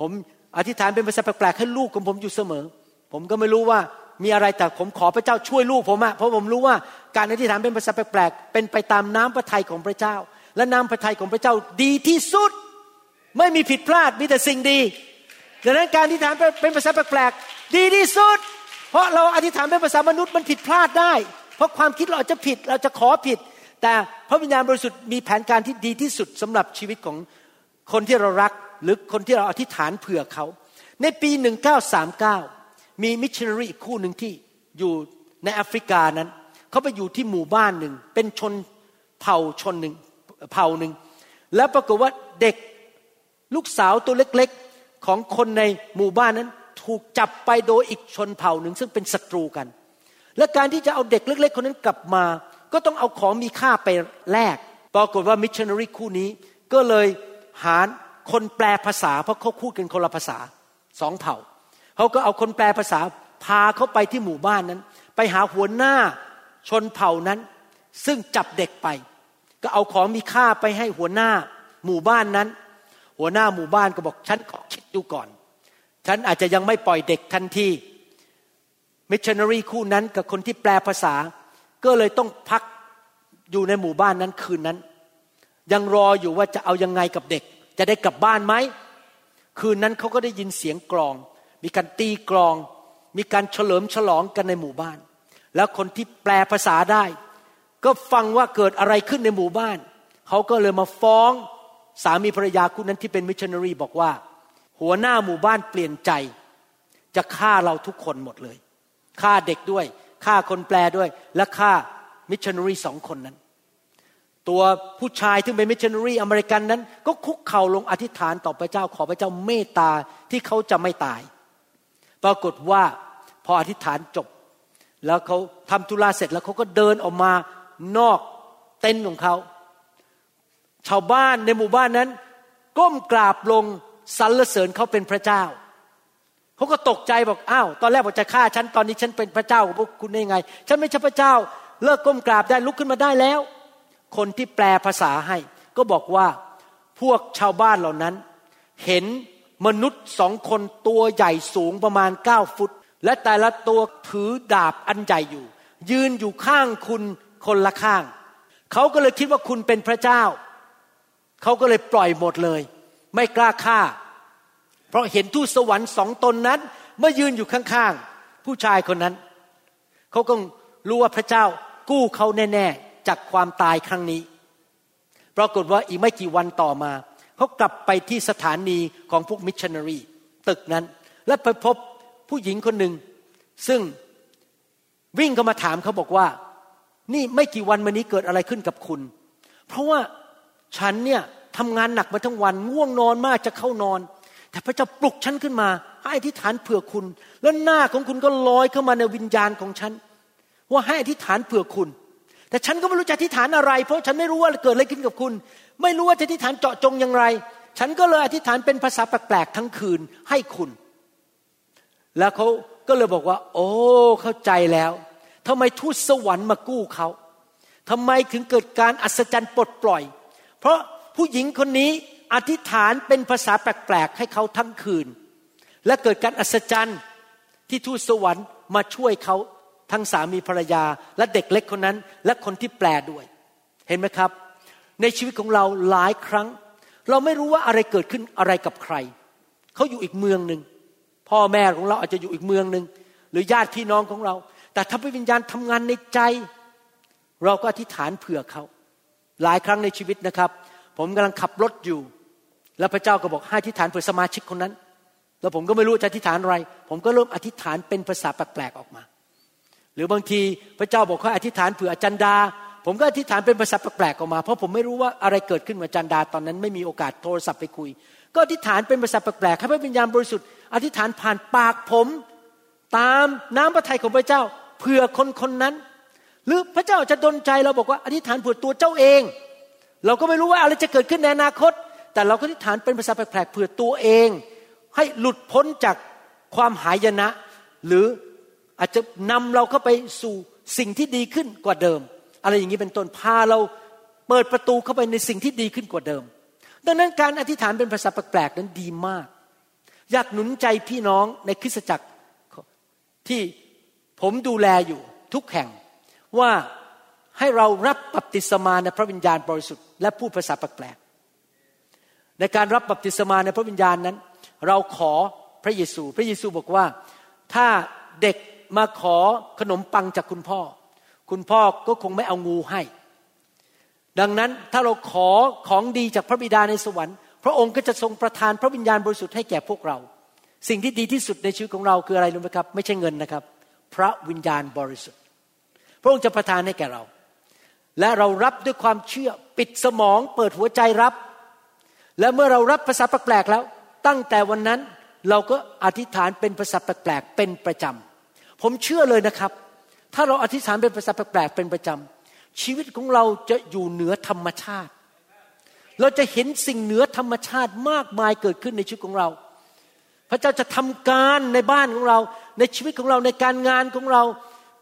ผมอธิษฐานเป็นภาษาแปลกๆให้ลูกของผมอยู่เสมอ ผมก็ไม่รู้ว่ามีอะไรแต่ผมขอพระเจ้าช่วยลูกผมอะเพราะผมรู้ว่า การอธิษฐานเป็นภาษาแปลกๆเป็นไปตามน้ำพระทัยของพระเจ้า และน้ำพระทัยของพระเจ้าดีที่สุด ไม่มีผิดพลาดมีแต่สิ่งดีดังนั้นการอธิษฐานเป็นภาษาแปลกๆดีที่สุด เพราะเราอธิษฐานเป็นภาษามนุษย์มันผิดพลาดได้ เพราะความคิดเราอาจจะผิดเราจะขอผิด แต่พระวิญญาณบริสุทธิ์มีแผนการที่ดีที่สุดสำหรับชีวิตของคนที่เรารักหรือคนที่เราอธิษฐานเผื่อเขา ในปี 1939 มีมิชชันนารีอีกคู่หนึ่งที่อยู่ในแอฟริกานั้น เขาไปอยู่ที่หมู่บ้านหนึ่ง เป็นชนเผ่าชนหนึ่งเผ่าหนึ่ง แล้วปรากฏว่าเด็กลูกสาวตัวเล็กๆของคนในหมู่บ้านนั้น ถูกจับไปโดยอีกชนเผ่าหนึ่ง ซึ่งเป็นศัตรูกัน และการที่จะเอาเด็กเล็ก ๆ คนนั้นกลับมา ก็ต้องเอาของมีค่าไปแลกปรากฏว่ามิชชันนารีคู่นี้ก็เลยหาคนแปลภาษา เพราะเขาพูดกันคนละภาษาสองเผ่าเขาก็เอาคนแปลภาษาพาเขาไปที่หมู่บ้านนั้น ไปหาหัวหน้า ชนเผ่านั้น ซึ่งจับเด็กไป ก็เอาของมีค่าไปให้หัวหน้าหมู่บ้านนั้น หัวหน้าหมู่บ้านก็บอกฉันขอคิดดูก่อน ฉันอาจจะยังไม่ปล่อยเด็กทันทีมิชชันนารีคู่นั้นกับคนที่แปลภาษา ก็เลยต้องพักอยู่ในหมู่บ้านนั้นคืนนั้น ยังรออยู่ว่าจะเอายังไงกับเด็ก จะได้กลับบ้านไหมคืนนั้นเขาก็ได้ยินเสียงกลอง มีการตีกลอง มีการเฉลิมฉลองกันในหมู่บ้าน แล้วคนที่แปลภาษาได้ ก็ฟังว่าเกิดอะไรขึ้นในหมู่บ้าน เขาก็เลยมาฟ้องสามีภรรยาคู่นั้นที่เป็นมิชชันนารีบอกว่า หัวหน้าหมู่บ้านเปลี่ยนใจ จะฆ่าเราทุกคนหมดเลยฆ่าเด็กด้วยฆ่าคนแปลด้วย และฆ่ามิชชันนารีสองคนนั้น ตัวผู้ชายที่เป็นมิชชันนารีอเมริกันนั้น ก็คุกเข่าลงอธิษฐานต่อพระเจ้าขอพระเจ้าเมตตาที่เขาจะไม่ตาย ปรากฏว่าพออธิษฐานจบ แล้วเขาทำธุระเสร็จแล้วเขาก็เดินออกมานอกเต็นท์ของเขาชาวบ้านในหมู่บ้านนั้น ก้มกราบลงสรรเสริญเขาเป็นพระเจ้าเขาก็ตกใจบอกอ้าวตอนแรกบอกจะฆ่าฉันตอนนี้ฉันเป็นพระเจ้าของพวกคุณได้ไง ฉันไม่ใช่พระเจ้า เลิกก้มกราบได้ลุกขึ้นมาได้แล้ว คนที่แปลภาษาให้ ก็บอกว่าพวกชาวบ้านเหล่านั้น เห็นมนุษย์สองคนตัวใหญ่สูงประมาณเก้าฟุต และแต่ละตัวถือดาบอันใหญ่อยู่ ยืนอยู่ข้างคุณคนละข้าง เขาก็เลยคิดว่าคุณเป็นพระเจ้า เขาก็เลยปล่อยหมดเลย ไม่กล้าฆ่า เพราะเห็นทูตสวรรค์สองตนนั้น เมื่อยืนอยู่ข้างๆ ผู้ชายคนนั้น เขาก็รู้ว่าพระเจ้ากู้เขาแน่ๆ จากความตายครั้งนี้ ปรากฏว่าอีกไม่กี่วันต่อมา เขากลับไปที่สถานีของพวกมิชชันนารีตึกนั้น และไปพบ ผู้หญิงคนหนึ่งซึ่งวิ่งเข้ามาถามเขาบอกว่า นี่ไม่กี่วันมานี้เกิดอะไรขึ้นกับคุณ เพราะว่าฉันเนี่ยทำงานหนักมาทั้งวันง่วงนอนมากจะเข้านอน แต่พระเจ้าปลุกฉันขึ้นมา ให้อธิษฐานเผื่อคุณ แล้วหน้าของคุณก็ลอยเข้ามาในวิญญาณของฉัน ว่าให้อธิษฐานเผื่อคุณ แต่ฉันก็ไม่รู้จะอธิษฐานอะไร เพราะฉันไม่รู้ว่าเกิดอะไรขึ้นกับคุณ ไม่รู้ว่าจะอธิษฐานเจาะจงอย่างไร ฉันก็เลยอธิษฐานเป็นภาษาแปลกๆทั้งคืนให้คุณ แล้วเขาก็เลยบอกว่า โอ้เข้าใจแล้วทำไมทูตสวรรค์มากู้เขาทำไมถึงเกิดการอัศจรรย์ปลดปล่อย เพราะผู้หญิงคนนี้อธิษฐานเป็นภาษาแปลกๆให้เขาทั้งคืน และเกิดการอัศจรรย์ที่ทูตสวรรค์มาช่วยเขาทั้งสามีภรรยา และเด็กเล็กคนนั้น และคนที่แปลด้วย เห็นไหมครับ ในชีวิตของเราหลายครั้ง เราไม่รู้ว่าอะไรเกิดขึ้นอะไรกับใคร เขาอยู่อีกเมืองหนึ่ง พ่อแม่ของเราอาจจะอยู่อีกเมืองหนึ่งหรือญาติพี่น้องของเรา แต่ถ้าพระวิญญาณทำงานในใจ เราก็อธิษฐานเผื่อเขาหลายครั้งในชีวิตนะครับ ผมกำลังขับรถอยู่ แล้วพระเจ้าก็บอกให้อธิษฐานเผื่อสมาชิกคนนั้น แล้วผมก็ไม่รู้จะอธิษฐานอะไร ผมก็เริ่มอธิษฐานเป็นภาษาแปลกๆออกมา หรือบางทีพระเจ้าบอกให้อธิษฐานเผื่ออาจารย์ดา ผมก็อธิษฐานเป็นภาษาแปลกๆออกมา เพราะผมไม่รู้ว่าอะไรเกิดขึ้นกับอาจารย์ดาตอนนั้น ไม่มีโอกาสโทรศัพท์ไปคุย ก็อธิษฐานเป็นภาษาแปลกๆให้พระวิญญาณบริสุทธิ์ อธิษฐานผ่านปากผม ตามน้ำพระทัยของพระเจ้าเผื่อคนคนนั้น หรือพระเจ้าจะดลใจเราบอกว่าอธิษฐานเผื่อตัวเจ้าเอง เราก็ไม่รู้ว่าอะไรจะเกิดขึ้นในอนาคต แต่เราก็อธิษฐานเป็นภาษาแปลกๆเผื่อตัวเอง ให้หลุดพ้นจากความหายนะ หรืออาจจะนำเราเข้าไปสู่สิ่งที่ดีขึ้นกว่าเดิม อะไรอย่างนี้เป็นต้นพาเราเปิดประตูเข้าไปในสิ่งที่ดีขึ้นกว่าเดิม ดังนั้นการอธิษฐานเป็นภาษาแปลกๆนั้นดีมาก อยากหนุนใจพี่น้องในคริสตจักรที่ผมดูแลอยู่ทุกแห่งว่าให้เรารับบัพติศมาในพระวิญญาณบริสุทธิ์และพูดภาษาแปลกๆในการรับบัพติศมาในพระวิญญาณนั้น เราขอพระเยซู พระเยซูบอกว่าถ้าเด็กมาขอขนมปังจากคุณพ่อ คุณพ่อก็คงไม่เอางูให้ ดังนั้นถ้าเราขอของดีจากพระบิดาในสวรรค์ พระองค์ก็จะทรงประทานพระวิญญาณบริสุทธิ์ให้แก่พวกเรา สิ่งที่ดีที่สุดในชีวิตของเราคืออะไรรู้ไหมครับ ไม่ใช่เงินนะครับ พระวิญญาณบริสุทธิ์ พระองค์จะประทานให้แก่เรา และเรารับด้วยความเชื่อปิดสมองเปิดหัวใจรับ และเมื่อเรารับภาษาแปลกๆแล้ว ตั้งแต่วันนั้นเราก็อธิษฐานเป็นภาษาแปลกๆเป็นประจำผมเชื่อเลยนะครับ ถ้าเราอธิษฐานเป็นภาษาแปลกๆเป็นประจำชีวิตของเราจะอยู่เหนือธรรมชาติ เราจะเห็นสิ่งเหนือธรรมชาติมากมายเกิดขึ้นในชีวิตของเรา พระเจ้าจะทำการในบ้านของเรา ในชีวิตของเราในการงานของเรา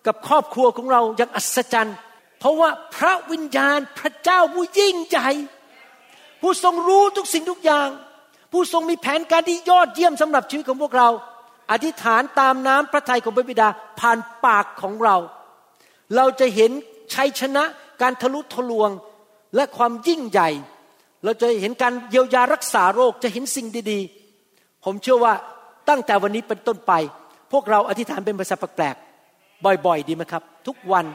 กับครอบครัวของเราอย่างอัศจรรย์ เพราะว่าพระวิญญาณพระเจ้าผู้ยิ่งใหญ่ผู้ทรงรู้ทุกสิ่งทุกอย่าง ผู้ทรงมีแผนการที่ยอดเยี่ยมสำหรับชีวิตของพวกเรา อธิษฐานตามน้ำพระทัยของพระบิดาผ่านปากของเรา เราจะเห็นชัยชนะการทะลุทะลวงและความยิ่งใหญ่ เราจะเห็นการเยียวยารักษาโรคจะเห็นสิ่งดีๆ ผมเชื่อว่าตั้งแต่วันนี้เป็นต้นไป พวกเราอธิษฐานเป็นภาษาแปลกๆบ่อย ๆ ดีไหมครับ ทุกวัน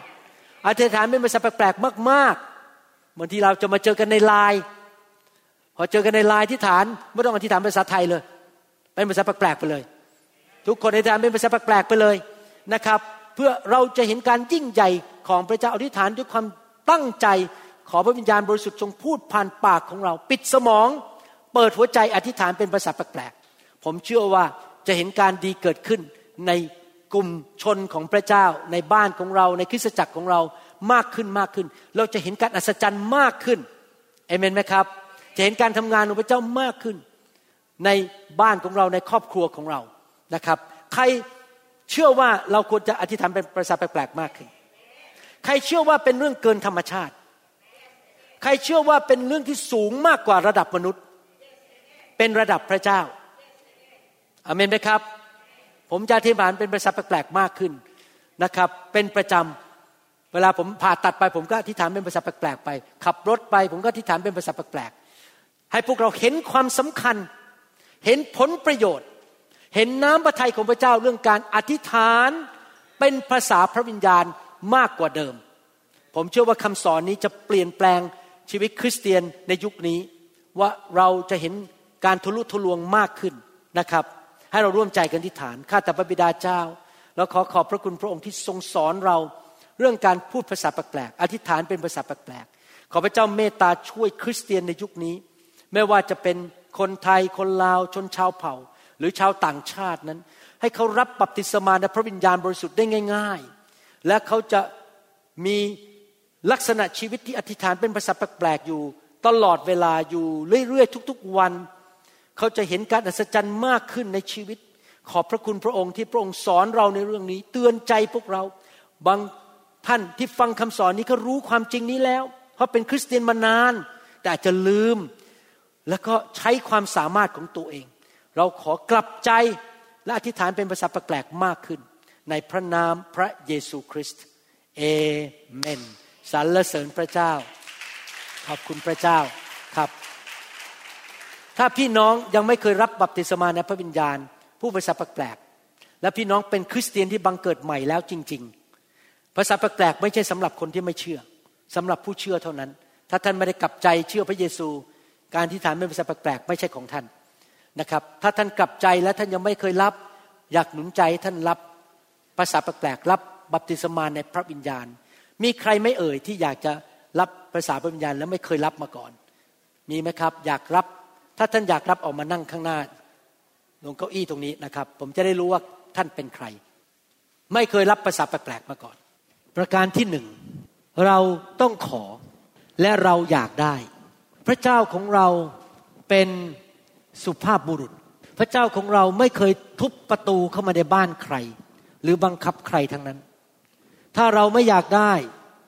อธิษฐานเป็นภาษาแปลกๆมากๆบางทีเราจะมาเจอกันในไลน์พอเจอกันในไลน์ที่ฐานไม่ต้องอธิษฐานภาษาไทยเลย เป็นภาษาแปลกๆไปเลย ทุกคนอธิษฐานเป็นภาษาแปลกๆไปเลยนะครับ เพื่อเราจะเห็นการยิ่งใหญ่ของพระเจ้าอธิษฐานด้วยความตั้งใจ ขอพระวิญญาณบริสุทธิ์ทรงพูดผ่านปากของเรา ปิดสมอง เปิดหัวใจอธิษฐานเป็นภาษาแปลกๆผมเชื่อว่าจะเห็นการดีเกิดขึ้นในกลุ่มชนของพระเจ้า ในบ้านของเราในคริสตจักรของเรามากขึ้นมากขึ้น เราจะเห็นการอัศจรรย์มากขึ้นเอเมนไหมครับ จะเห็นการทำงานของพระเจ้ามากขึ้น ในบ้านของเราในครอบครัวของเรานะครับ ใครเชื่อว่าเราควรจะอธิษฐานเป็นภาษาแปลกๆมากขึ้น ใครเชื่อว่าเป็นเรื่องเกินธรรมชาติ ใครเชื่อว่าเป็นเรื่องที่สูงมากกว่าระดับมนุษย์ เป็นระดับพระเจ้าอเมนไหมครับ ผมจะอธิษฐานเป็นภาษาแปลกๆมากขึ้นนะครับ เป็นประจำเวลาผมผ่าตัดไป ผมก็อธิษฐานเป็นภาษาแปลกๆไป ขับรถไปผมก็อธิษฐานเป็นภาษาแปลกๆให้พวกเราเห็นความสำคัญ เห็นผลประโยชน์ เห็นน้ำพระทัยของพระเจ้าเรื่องการอธิษฐานเป็นภาษาพระวิญญาณมากกว่าเดิม ผมเชื่อว่าคำสอนนี้จะเปลี่ยนแปลง ชีวิตคริสเตียนในยุคนี้ ว่าเราจะเห็นการทะลุทะลวงมากขึ้นนะครับ ให้เราร่วมใจกันที่ฐานข้าแต่พระบิดาเจ้า แล้วขอขอบพระคุณพระองค์ที่ทรงสอนเราเรื่องการพูดภาษาแปลกๆอธิษฐานเป็นภาษาแปลกๆขอพระเจ้าเมตตาช่วยคริสเตียนในยุคนี้ ไม่ว่าจะเป็นคนไทยคนลาวชนชาวเผ่า หรือชาวต่างชาตินั้น ให้เขารับบัพติศมาในพระวิญญาณบริสุทธิ์ได้ง่าย ๆ และเขาจะมี ลักษณะชีวิตที่อธิษฐานเป็นภาษาแปลกๆอยู่ ตลอดเวลาอยู่เรื่อยๆทุกๆวัน เขาจะเห็นการอัศจรรย์มากขึ้นในชีวิต ขอบพระคุณพระองค์ที่พระองค์สอนเราในเรื่องนี้ เตือนใจพวกเรา บางท่านที่ฟังคำสอนนี้ก็รู้ความจริงนี้แล้ว เพราะเป็นคริสเตียนมานาน แต่จจะลืมแล้วก็ใช้ความสามารถของตัวเอง เราขอกลับใจและอธิษฐานเป็นภาษาแปลกๆมากขึ้น ในพระนามพระเยซูคริสต์เอเมน สรรเสริญพระเจ้า ขอบคุณพระเจ้าครับ ถ้าพี่น้องยังไม่เคยรับบัพติศมาในพระวิญญาณ ผู้ภาษาแปลกๆและพี่น้องเป็นคริสเตียนที่บังเกิดใหม่แล้วจริง ๆ ภาษาแปลกๆไม่ใช่สำหรับคนที่ไม่เชื่อสำหรับผู้เชื่อเท่านั้น ถ้าท่านไม่ได้กลับใจเชื่อพระเยซู การที่ฐานเป็นภาษาแปลกๆไม่ใช่ของท่านนะครับ ถ้าท่านกลับใจและท่านยังไม่เคยรับ อยากหนุนใจท่านรับภาษาแปลกๆรับบัพติศมาในพระวิญญาณ มีใครไม่เอ่ยที่อยากจะรับภาษาพระวิญญาณแล้วไม่เคยรับมาก่อน มีไหมครับ อยากรับ ถ้าท่านอยากรับออกมานั่งข้างหน้าลงเก้าอี้ตรงนี้นะครับ ผมจะได้รู้ว่าท่านเป็นใคร ไม่เคยรับภาษาแปลกๆมาก่อน ประการที่หนึ่งเราต้องขอและเราอยากได้ พระเจ้าของเราเป็นสุภาพบุรุษ พระเจ้าของเราไม่เคยทุบประตูเข้ามาในบ้านใคร หรือบังคับใครทั้งนั้น ถ้าเราไม่อยากได้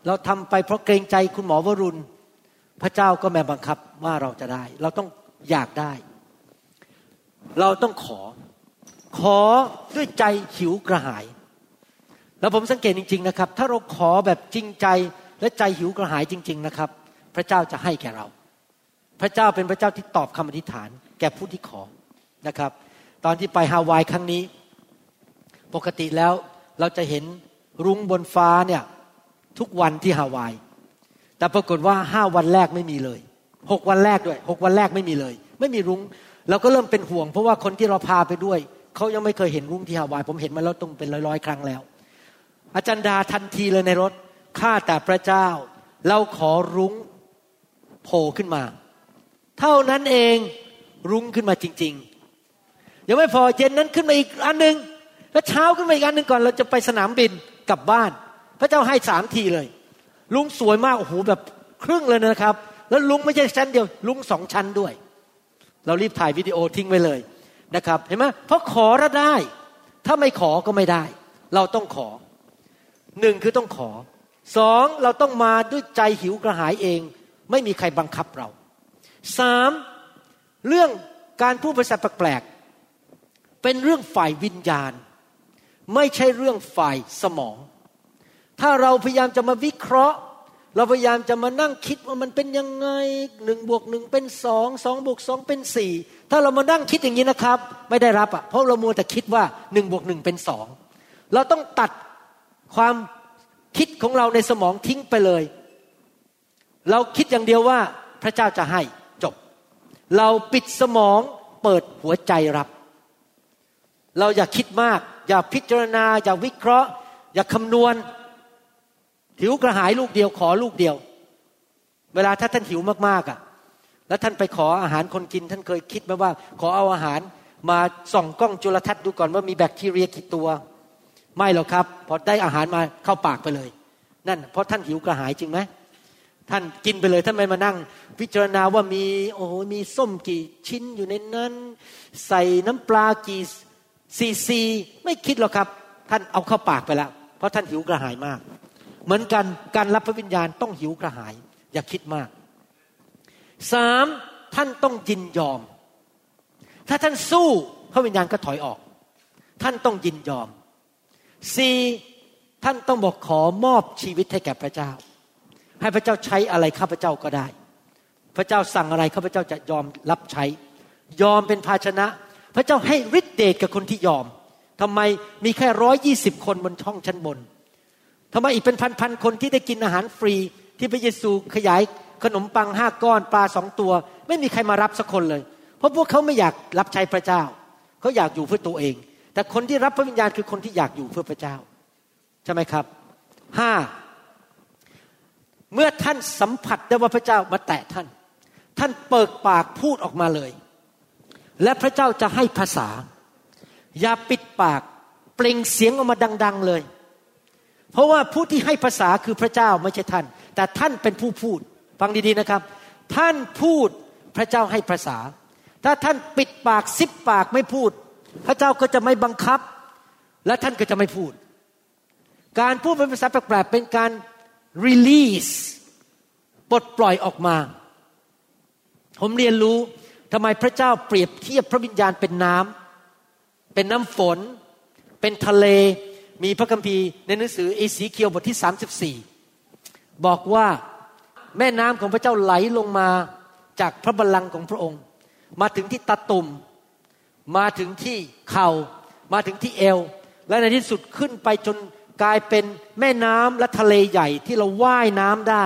เราทำไปเพราะเกรงใจคุณหมอวรุณ พระเจ้าก็ไม่บังคับว่าเราจะได้ เราต้องอยากได้ เราต้องขอ ขอด้วยใจหิวกระหาย แล้วผมสังเกตจริง ๆนะครับ ถ้าเราขอแบบจริงใจและใจหิวกระหายจริง ๆนะครับ พระเจ้าจะให้แก่เรา พระเจ้าเป็นพระเจ้าที่ตอบคำอธิษฐาน แก่ผู้ที่ขอนะครับ ตอนที่ไปฮาวายครั้งนี้ ปกติแล้วเราจะเห็น รุ้งบนฟ้าเนี่ยทุกวันที่ฮาวาย แต่ปรากฏว่าห้าวันแรกไม่มีเลยหกวันแรกด้วยหกวันแรกไม่มีเลย ไม่มีรุ้งเราก็เริ่มเป็นห่วง เพราะว่าคนที่เราพาไปด้วยเขายังไม่เคยเห็นรุ้งที่ฮาวาย ผมเห็นมาแล้วตรงเป็นร้อยๆครั้งแล้ว อาจารย์ดาทันทีเลยในรถข้าแต่พระเจ้า เราขอรุ้งโผล่ขึ้นมา เท่านั้นเองรุ้งขึ้นมาจริงๆยังไม่พอเย็นนั้นขึ้นมาอีกอันหนึ่งแล้วเช้าขึ้นมาอีกอันหนึ่งก่อนเราจะไปสนามบิน กลับบ้าน พระเจ้าให้สามทีเลย ลุงสวยมากโอ้โหแบบครึ่งเลยนะครับ แล้วลุงไม่ใช่ชั้นเดียว ลุงสองชั้นด้วย เรารีบถ่ายวิดีโอทิ้งไว้เลยนะครับ เห็นไหมเพราะขอแล้วได้ ถ้าไม่ขอก็ไม่ได้ เราต้องขอหนึ่งคือต้องขอสองเราต้องมาด้วยใจหิวกระหายเอง ไม่มีใครบังคับเราสามเรื่องการพูดภาษาแปลกๆเป็นเรื่องฝ่ายวิญญาณ ไม่ใช่เรื่องฝ่ายสมอง ถ้าเราพยายามจะมาวิเคราะห์ เราพยายามจะมานั่งคิดว่ามันเป็นยังไงหนึ่งบวกหนึ่งเป็นสองสองบวกสองเป็นสี่ถ้าเรามานั่งคิดอย่างนี้นะครับ ไม่ได้รับอะเพราะเรามัวแต่คิดว่าหนึ่งบวกหนึ่งเป็นสองเราต้องตัดความคิดของเราในสมองทิ้งไปเลย เราคิดอย่างเดียวว่าพระเจ้าจะให้จบ เราปิดสมองเปิดหัวใจรับ เราอย่าคิดมาก อย่าพิจารณา อย่าวิเคราะห์ อย่าคำนวณ หิวกระหายลูกเดียวขอลูกเดียว เวลาถ้าท่านหิวมากๆอะ แล้วท่านไปขออาหารคนกิน ท่านเคยคิดไหมว่า ขอเอาอาหารมาส่องกล้องจุลทรรศน์ดูก่อนว่ามีแบคทีเรียกี่ตัว ไม่หรอกครับ พอได้อาหารมาเข้าปากไปเลย นั่น เพราะท่านหิวกระหายจริงไหมท่านกินไปเลยท่านไม่มานั่ง พิจารณาว่ามีโอ้โหมีส้มกี่ชิ้นอยู่ในนั้น ใส่น้ำปลากี่ ซีซีไม่คิดหรอกครับ ท่านเอาเข้าปากไปแล้ว เพราะท่านหิวกระหายมาก เหมือนกันการรับพระวิญญาณต้องหิวกระหาย อย่าคิดมากสามท่านต้องยินยอม ถ้าท่านสู้พระวิญญาณก็ถอยออก ท่านต้องยินยอมสี่ท่านต้องบอกขอมอบชีวิตให้แก่พระเจ้า ให้พระเจ้าใช้อะไรข้าพเจ้าก็ได้ พระเจ้าสั่งอะไรข้าพเจ้าจะยอมรับใช้ ยอมเป็นภาชนะ พระเจ้าให้ฤทธิเดชกับคนที่ยอมทำไมมีแค่ร้อยยี่สิบคนบนช่องชั้นบนทำไมอีกเป็นพันๆคนที่ได้กินอาหารฟรี ที่พระเยซูขยายขนมปังห้าก้อนปลาสองตัว ไม่มีใครมารับสักคนเลย เพราะพวกเขาไม่อยากรับใช้พระเจ้าเขาอยากอยู่เพื่อตัวเอง แต่คนที่รับพระวิญญาณคือคนที่อยากอยู่เพื่อพระเจ้า ใช่ไหมครับห้าเมื่อท่านสัมผัสได้ว่าพระเจ้ามาแตะท่าน ท่านเปิดปากพูดออกมาเลย และพระเจ้าจะให้ภาษา อย่าปิดปากเปล่งเสียงออกมาดัง ๆเลย เพราะว่าผู้ที่ให้ภาษาคือพระเจ้าไม่ใช่ท่าน แต่ท่านเป็นผู้พูด ฟังดีๆนะครับ ท่านพูดพระเจ้าให้ภาษา ถ้าท่านปิดปากซิบปากไม่พูด พระเจ้าก็จะไม่บังคับ และท่านก็จะไม่พูด การพูดเป็นภาษาแปลกๆเป็นการ release ปลดปล่อยออกมา ผมเรียนรู้ ทำไมพระเจ้าเปรียบเทียบพระวิญญาณเป็นน้ำเป็นน้ำฝน เป็นทะเล มีพระคัมภีร์ในหนังสือเอสีเคียวบทที่ 34 บอกว่าแม่น้ำของพระเจ้าไหลลงมาจากพระบัลลังก์ของพระองค์ มาถึงที่ตาตุ่มมาถึงที่เข่ามาถึงที่เอว และในที่สุดขึ้นไปจนกลายเป็นแม่น้ำและทะเลใหญ่ที่เราว่ายน้ำได้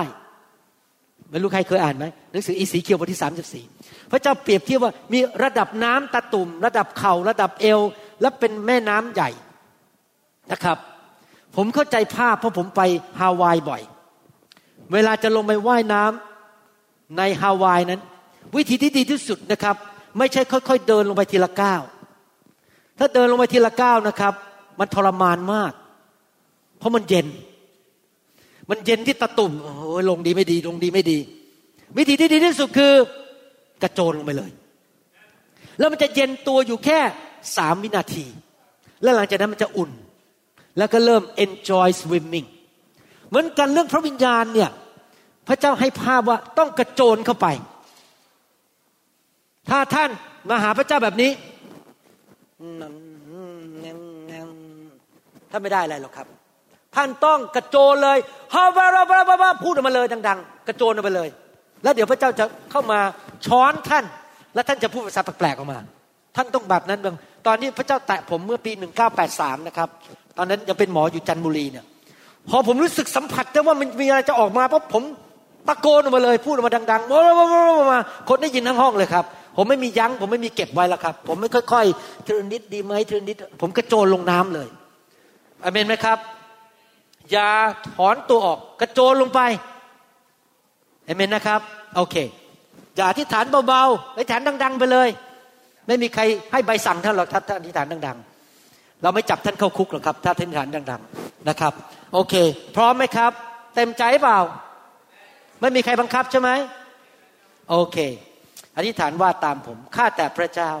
ไม่รู้ใครเคยอ่านไหมหนังสืออีสีเคียวบทที่สามสิบสี่พระเจ้าเปรียบเทียบว่ามีระดับน้ำตะตุ่ม ระดับเข่าระดับเอว และเป็นแม่น้ำใหญ่นะครับ ผมเข้าใจภาพเพราะผมไปฮาวายบ่อย เวลาจะลงไปว่ายน้ำในฮาวายนั้น วิธีที่ดีที่สุดนะครับ ไม่ใช่ค่อย ๆ เดินลงไปทีละก้าวถ้าเดินลงไปทีละก้าวนะครับ มันทรมานมาก เพราะมันเย็น มันเย็นที่ตะตุ่มโอ้ยลงดีไม่ดี ลงดีไม่ดี วิธีที่ดีที่สุดคือกระโจนลงไปเลย แล้วมันจะเย็นตัวอยู่แค่สามวินาที แล้วหลังจากนั้นมันจะอุ่น แล้วก็เริ่ม enjoy swimming เหมือนกันเรื่องพระวิญญาณเนี่ย พระเจ้าให้ภาพว่าต้องกระโจนเข้าไป ถ้าท่านมาหาพระเจ้าแบบนี้ท่านไม่ได้อะไรหรอกครับ ท่านต้องกระโจนเลยฮาบาราบาบาพูดออกมาเลยดัง ๆ กระโจนออกไปเลย แล้วเดี๋ยวพระเจ้าจะเข้ามาช้อนท่าน และท่านจะพูดภาษาแปลกๆออกมา ท่านต้องแบบนั้นเบงตอนนี้พระเจ้าแตะผมเมื่อปี1983นะครับตอนนั้นยังเป็นหมออยู่จันทบุรีเนี่ยพอผมรู้สึกสัมผัสได้ว่ามันมีอะไรจะออกมาเพราะผมตะโกนออกมาเลยพูดออกมาดังๆมาคนได้ยินทั้งห้องเลยครับ ผมไม่มียั้งผมไม่มีเก็บไว้แล้วครับ ผมไม่ค่อยๆทีนิดดีไหมทีนิดผมกระโจนลงน้ำเลยอเมนไหมครับ อย่าถอนตัวออก กระโจนลงไปเอเมนนะครับ โอเค อย่าอธิษฐานเบาๆอธิษฐานดัง ๆ ไปเลย ไม่มีใครให้ใบสั่งท่านหรอกท่านอธิษฐานดัง ๆ เราไม่จับท่านเข้าคุกหรอกครับ ถ้าท่านอธิษฐานดัง ๆ นะครับ โอเค พร้อมไหมครับ เต็มใจเปล่า ไม่มีใครบังคับใช่ไหมโอเค อธิษฐานว่าตามผมข้าแต่พระเจ้า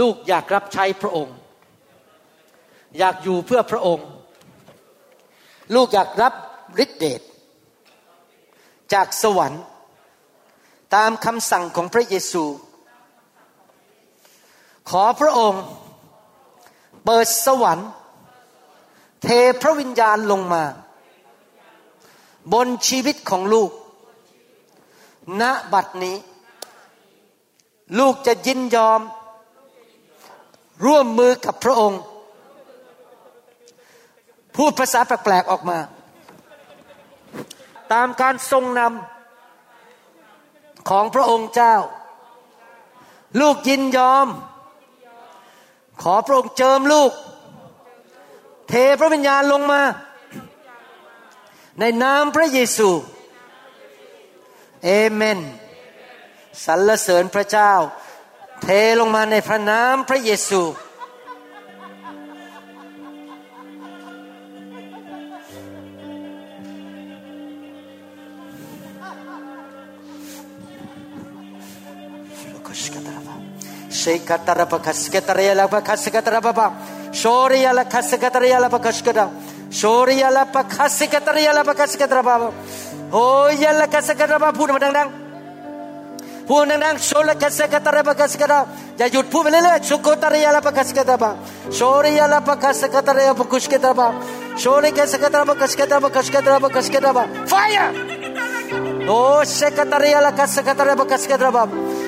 ลูกอยากรับใช้พระองค์ อยากอยู่เพื่อพระองค์ ลูกอยากรับฤทธิเดชจากสวรรค์ ตามคำสั่งของพระเยซู ขอพระองค์เปิดสวรรค์ เทพระวิญญาณลงมา บนชีวิตของลูก ณบัดนี้ ลูกจะยินยอม ร่วมมือกับพระองค์ พูดภาษาแปลกๆออกมา ตามการทรงนำของพระองค์เจ้า ลูกยินยอม ขอพระองค์เจิมลูก เทพระวิญญาณลงมา ในนามพระเยซูเอเมนสรรเสริญพระเจ้า เทลงมาในพระนามพระเยซู Oh ya la Kaskatara Baba พูดมาดังๆพูดดังๆโชละกัสกตาระปะกัสกตาอย่าหยุดพูดไปเรื่อยๆชุกตาระยาละปะกัสกตาบะโชริยาละปะกัสกตาระยาปะกุสกตาบะโชริกัสกตาระปะกัสกตาบะกัสกตาระปะกัสกตาบะ fire Oh, sekataria la kasekataria ba kasekatara ba. So kantara kantara ba ba ba kasekatara ba ba. Fire! Filled. So kotara ba kasekatara ba pur madang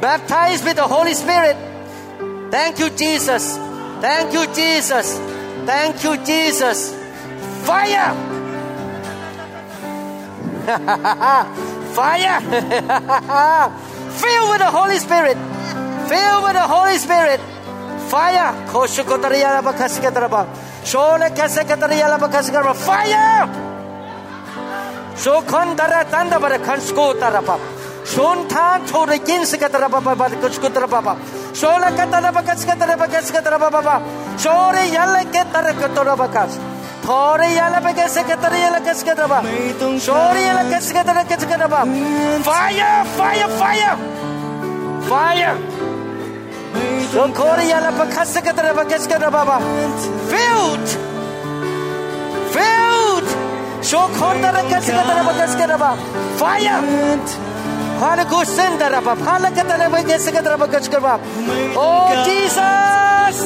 Baptized with the Holy Spirit. Thank you, Jesus. Thank you, Jesus. Thank you, Jesus. Fire! Fire! Fill with the Holy Spirit. Fill with the Holy Spirit. Fire! Bakasikataraba. Fire! Sontan tore se katara baba baba kuskutara baba. Shola katara bakas katara bakas katara baba. Shore yalla katara katara bakas. Tore yalla bakas katara yalla kas katara baba. Shore yalla kas katara kas katara baba. Fire fire fire. Fire. Lokore yalla bakas katara bakas katara baba. Filled. Filled. Shokotara kas katara bakas katara baba. Fire. Oh Jesus!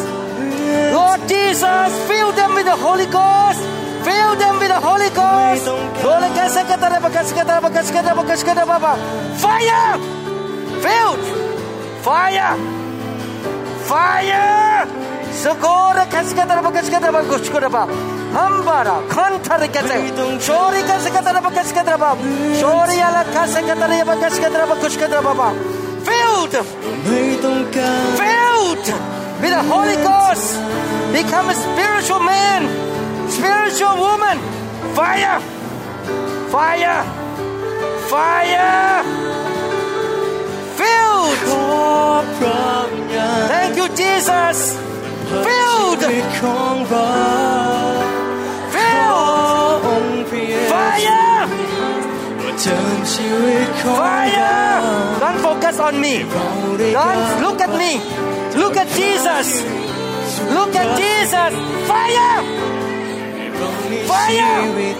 Lord Jesus, fill them with the Holy Ghost. Fill them with the Holy Ghost. Fire! Filled! Fire! Fire! Gashkaraba. Hambara, kantare kese, shori kaskataraba, gashkataraba. Shori ala kaskataraba, gashkataraba, gashkataraba. Filled! ไม่ต้องการ filled with the Holy Ghost. Become a spiritual man, spiritual woman. Fire, fire, fire. Filled. ขอพระวิญญาณ Thank you, Jesus. Filled, ชีวิตข องเราขอ filled. องค์พระเยซู Fire, เจิมชีวิตของเรา fire. Don't focus on me. เราได้ Don't look at me. Look at Jesus. Look at Jesus. Fire. เรามี Fire ชีวิต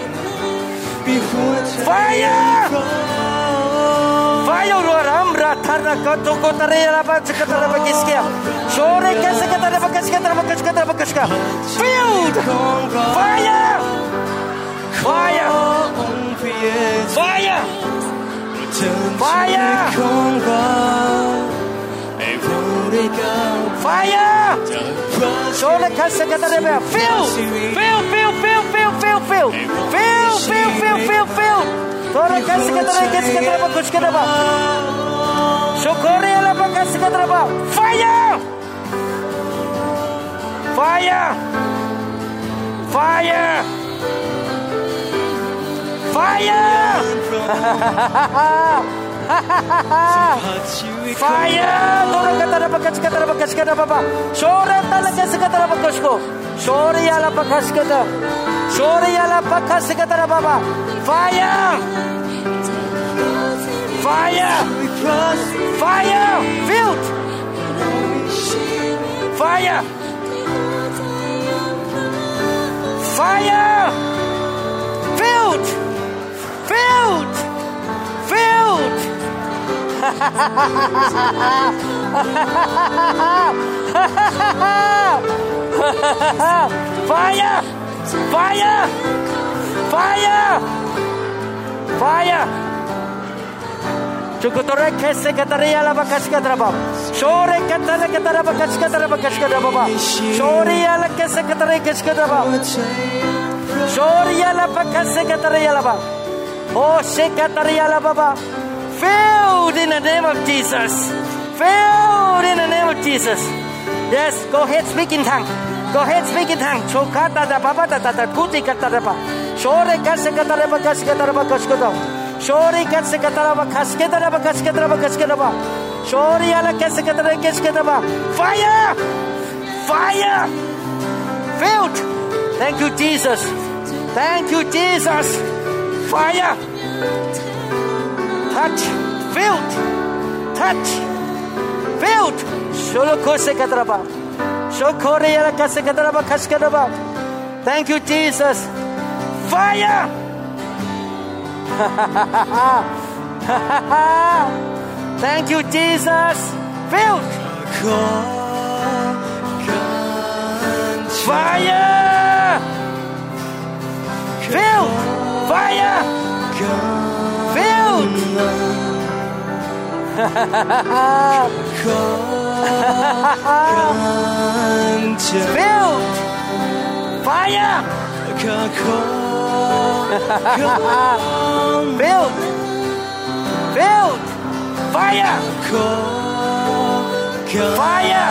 มีหัวใจ Fire พร้อม Fire Ram Ratana Kotoko Tarela Bachakatara Bakiskia. Shore Kasekatara Bakaskatara Bakaskatara Bakaska. Filled. ของเรา Fire. ขอ Fire. องค์พระเยซู Fire. เจิมชี Fire วิตของเราให้เราได้ก้าว Fire. จากพระ Shore Kasekatara Bakaska. Fill. Fill, fill, fill, fill, fill, fill. Fill, fill, fill, fill, fill. Shore Kasekatara Kasekatara Bakaskatara Bakaska. Shokore la Bakaskatara Bakaska. Fire. Fire. Fire. Fire. ผัดชีวิตของ Fire! Tora katara bakas katara bakas katara baba. Shore talaga sa katara bakas ko. Shore yala bakas kata. Shore yala bakas katara baba. Fire! Fire! วิพระสิ Fire! Filled! Fire! Fire! Filled! Filled! Filled! Fire! Fire! Fire! Fire! Chukutore kese kataria la bakas katraba. Shore katara katara bakas katara bakas katraba. Shore la kese katara kese katraba. หัวใจ Shoria la bakase kataria la ba. Oh, Shekatarialababa. Filled in the name of Jesus. Filled in the name of Jesus. Yes, go ahead, speak in tongue. Go ahead, speak in tongue. Chokata da baba da da da kuti kataraba. Shore kasekataraba kasekataraba kaskoto. Shori kasekataraba kasketaraba kasketaraba kasketaraba. Shori ala kasekataraba kasketaraba. Fire! Fire! Filled. Thank you, Jesus. Thank you, Jesus. Fire Touch Filled Touch Filled Sholokose kata da ba Shokore ala kase kata da ba kase kata ba Thank you Jesus Fire Thank you, Jesus. Filled. Fire. Filled. Fire. Filled. Filled. Fire. Filled. Filled. Fire. Fire.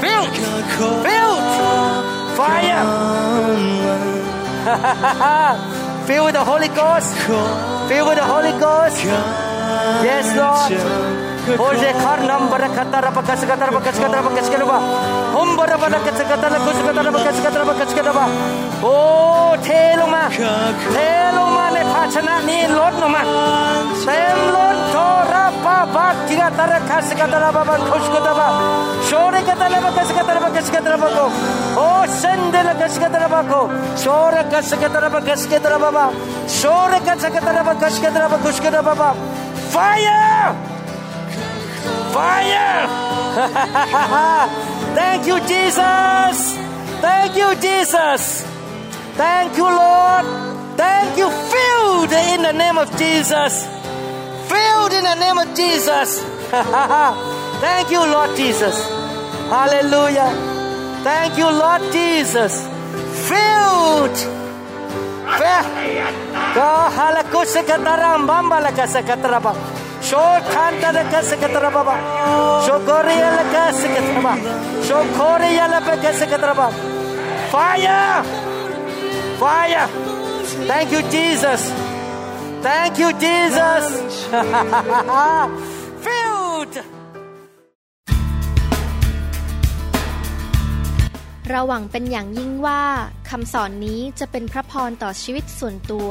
Filled. Filled. Fire. Fill with the Holy Ghost. Fill with the Holy Ghost. Yes, Lord. Jose karnam barakatara bakaskatara bakaskatara bakaskatara hum bara barakatara kuskatara bakaskatara bakaskatara โอ้เทลงมาเทลงมาในภาชนะนี้ลดลงมาเต็มล้นโทราบาบาจิกาตาระคาสกาตาระบาบาคุชกตาบาโชเรกตาระบาคาสกาตาระบาคาสกาตาระบาโกโอ้เซนเดลคาสกาตาระบาโกโชเรคาสกาตาระบาคาสกาตาระบาบาโชเรคาสกาตาระบาคาสกาตาระบาคุชกตาบาบา fire fire thank you Jesus thank you Jesus Thank you, Lord. Thank you. Filled in the name of Jesus. Filled in the name of Jesus. Thank you, Lord Jesus. Hallelujah. Thank you, Lord Jesus. Filled. Go halakusekataram bambala kasakataraba. Shokanta the kasakataraba. Shokoria la kasakataraba. Shokoria la kasakataraba. Fire! Fire! Thank you, Jesus. Thank you, Jesus. Filled. เราหวังเป็นอย่างยิ่งว่าคำสอนนี้จะเป็นพระพรต่อชีวิตส่วนตัว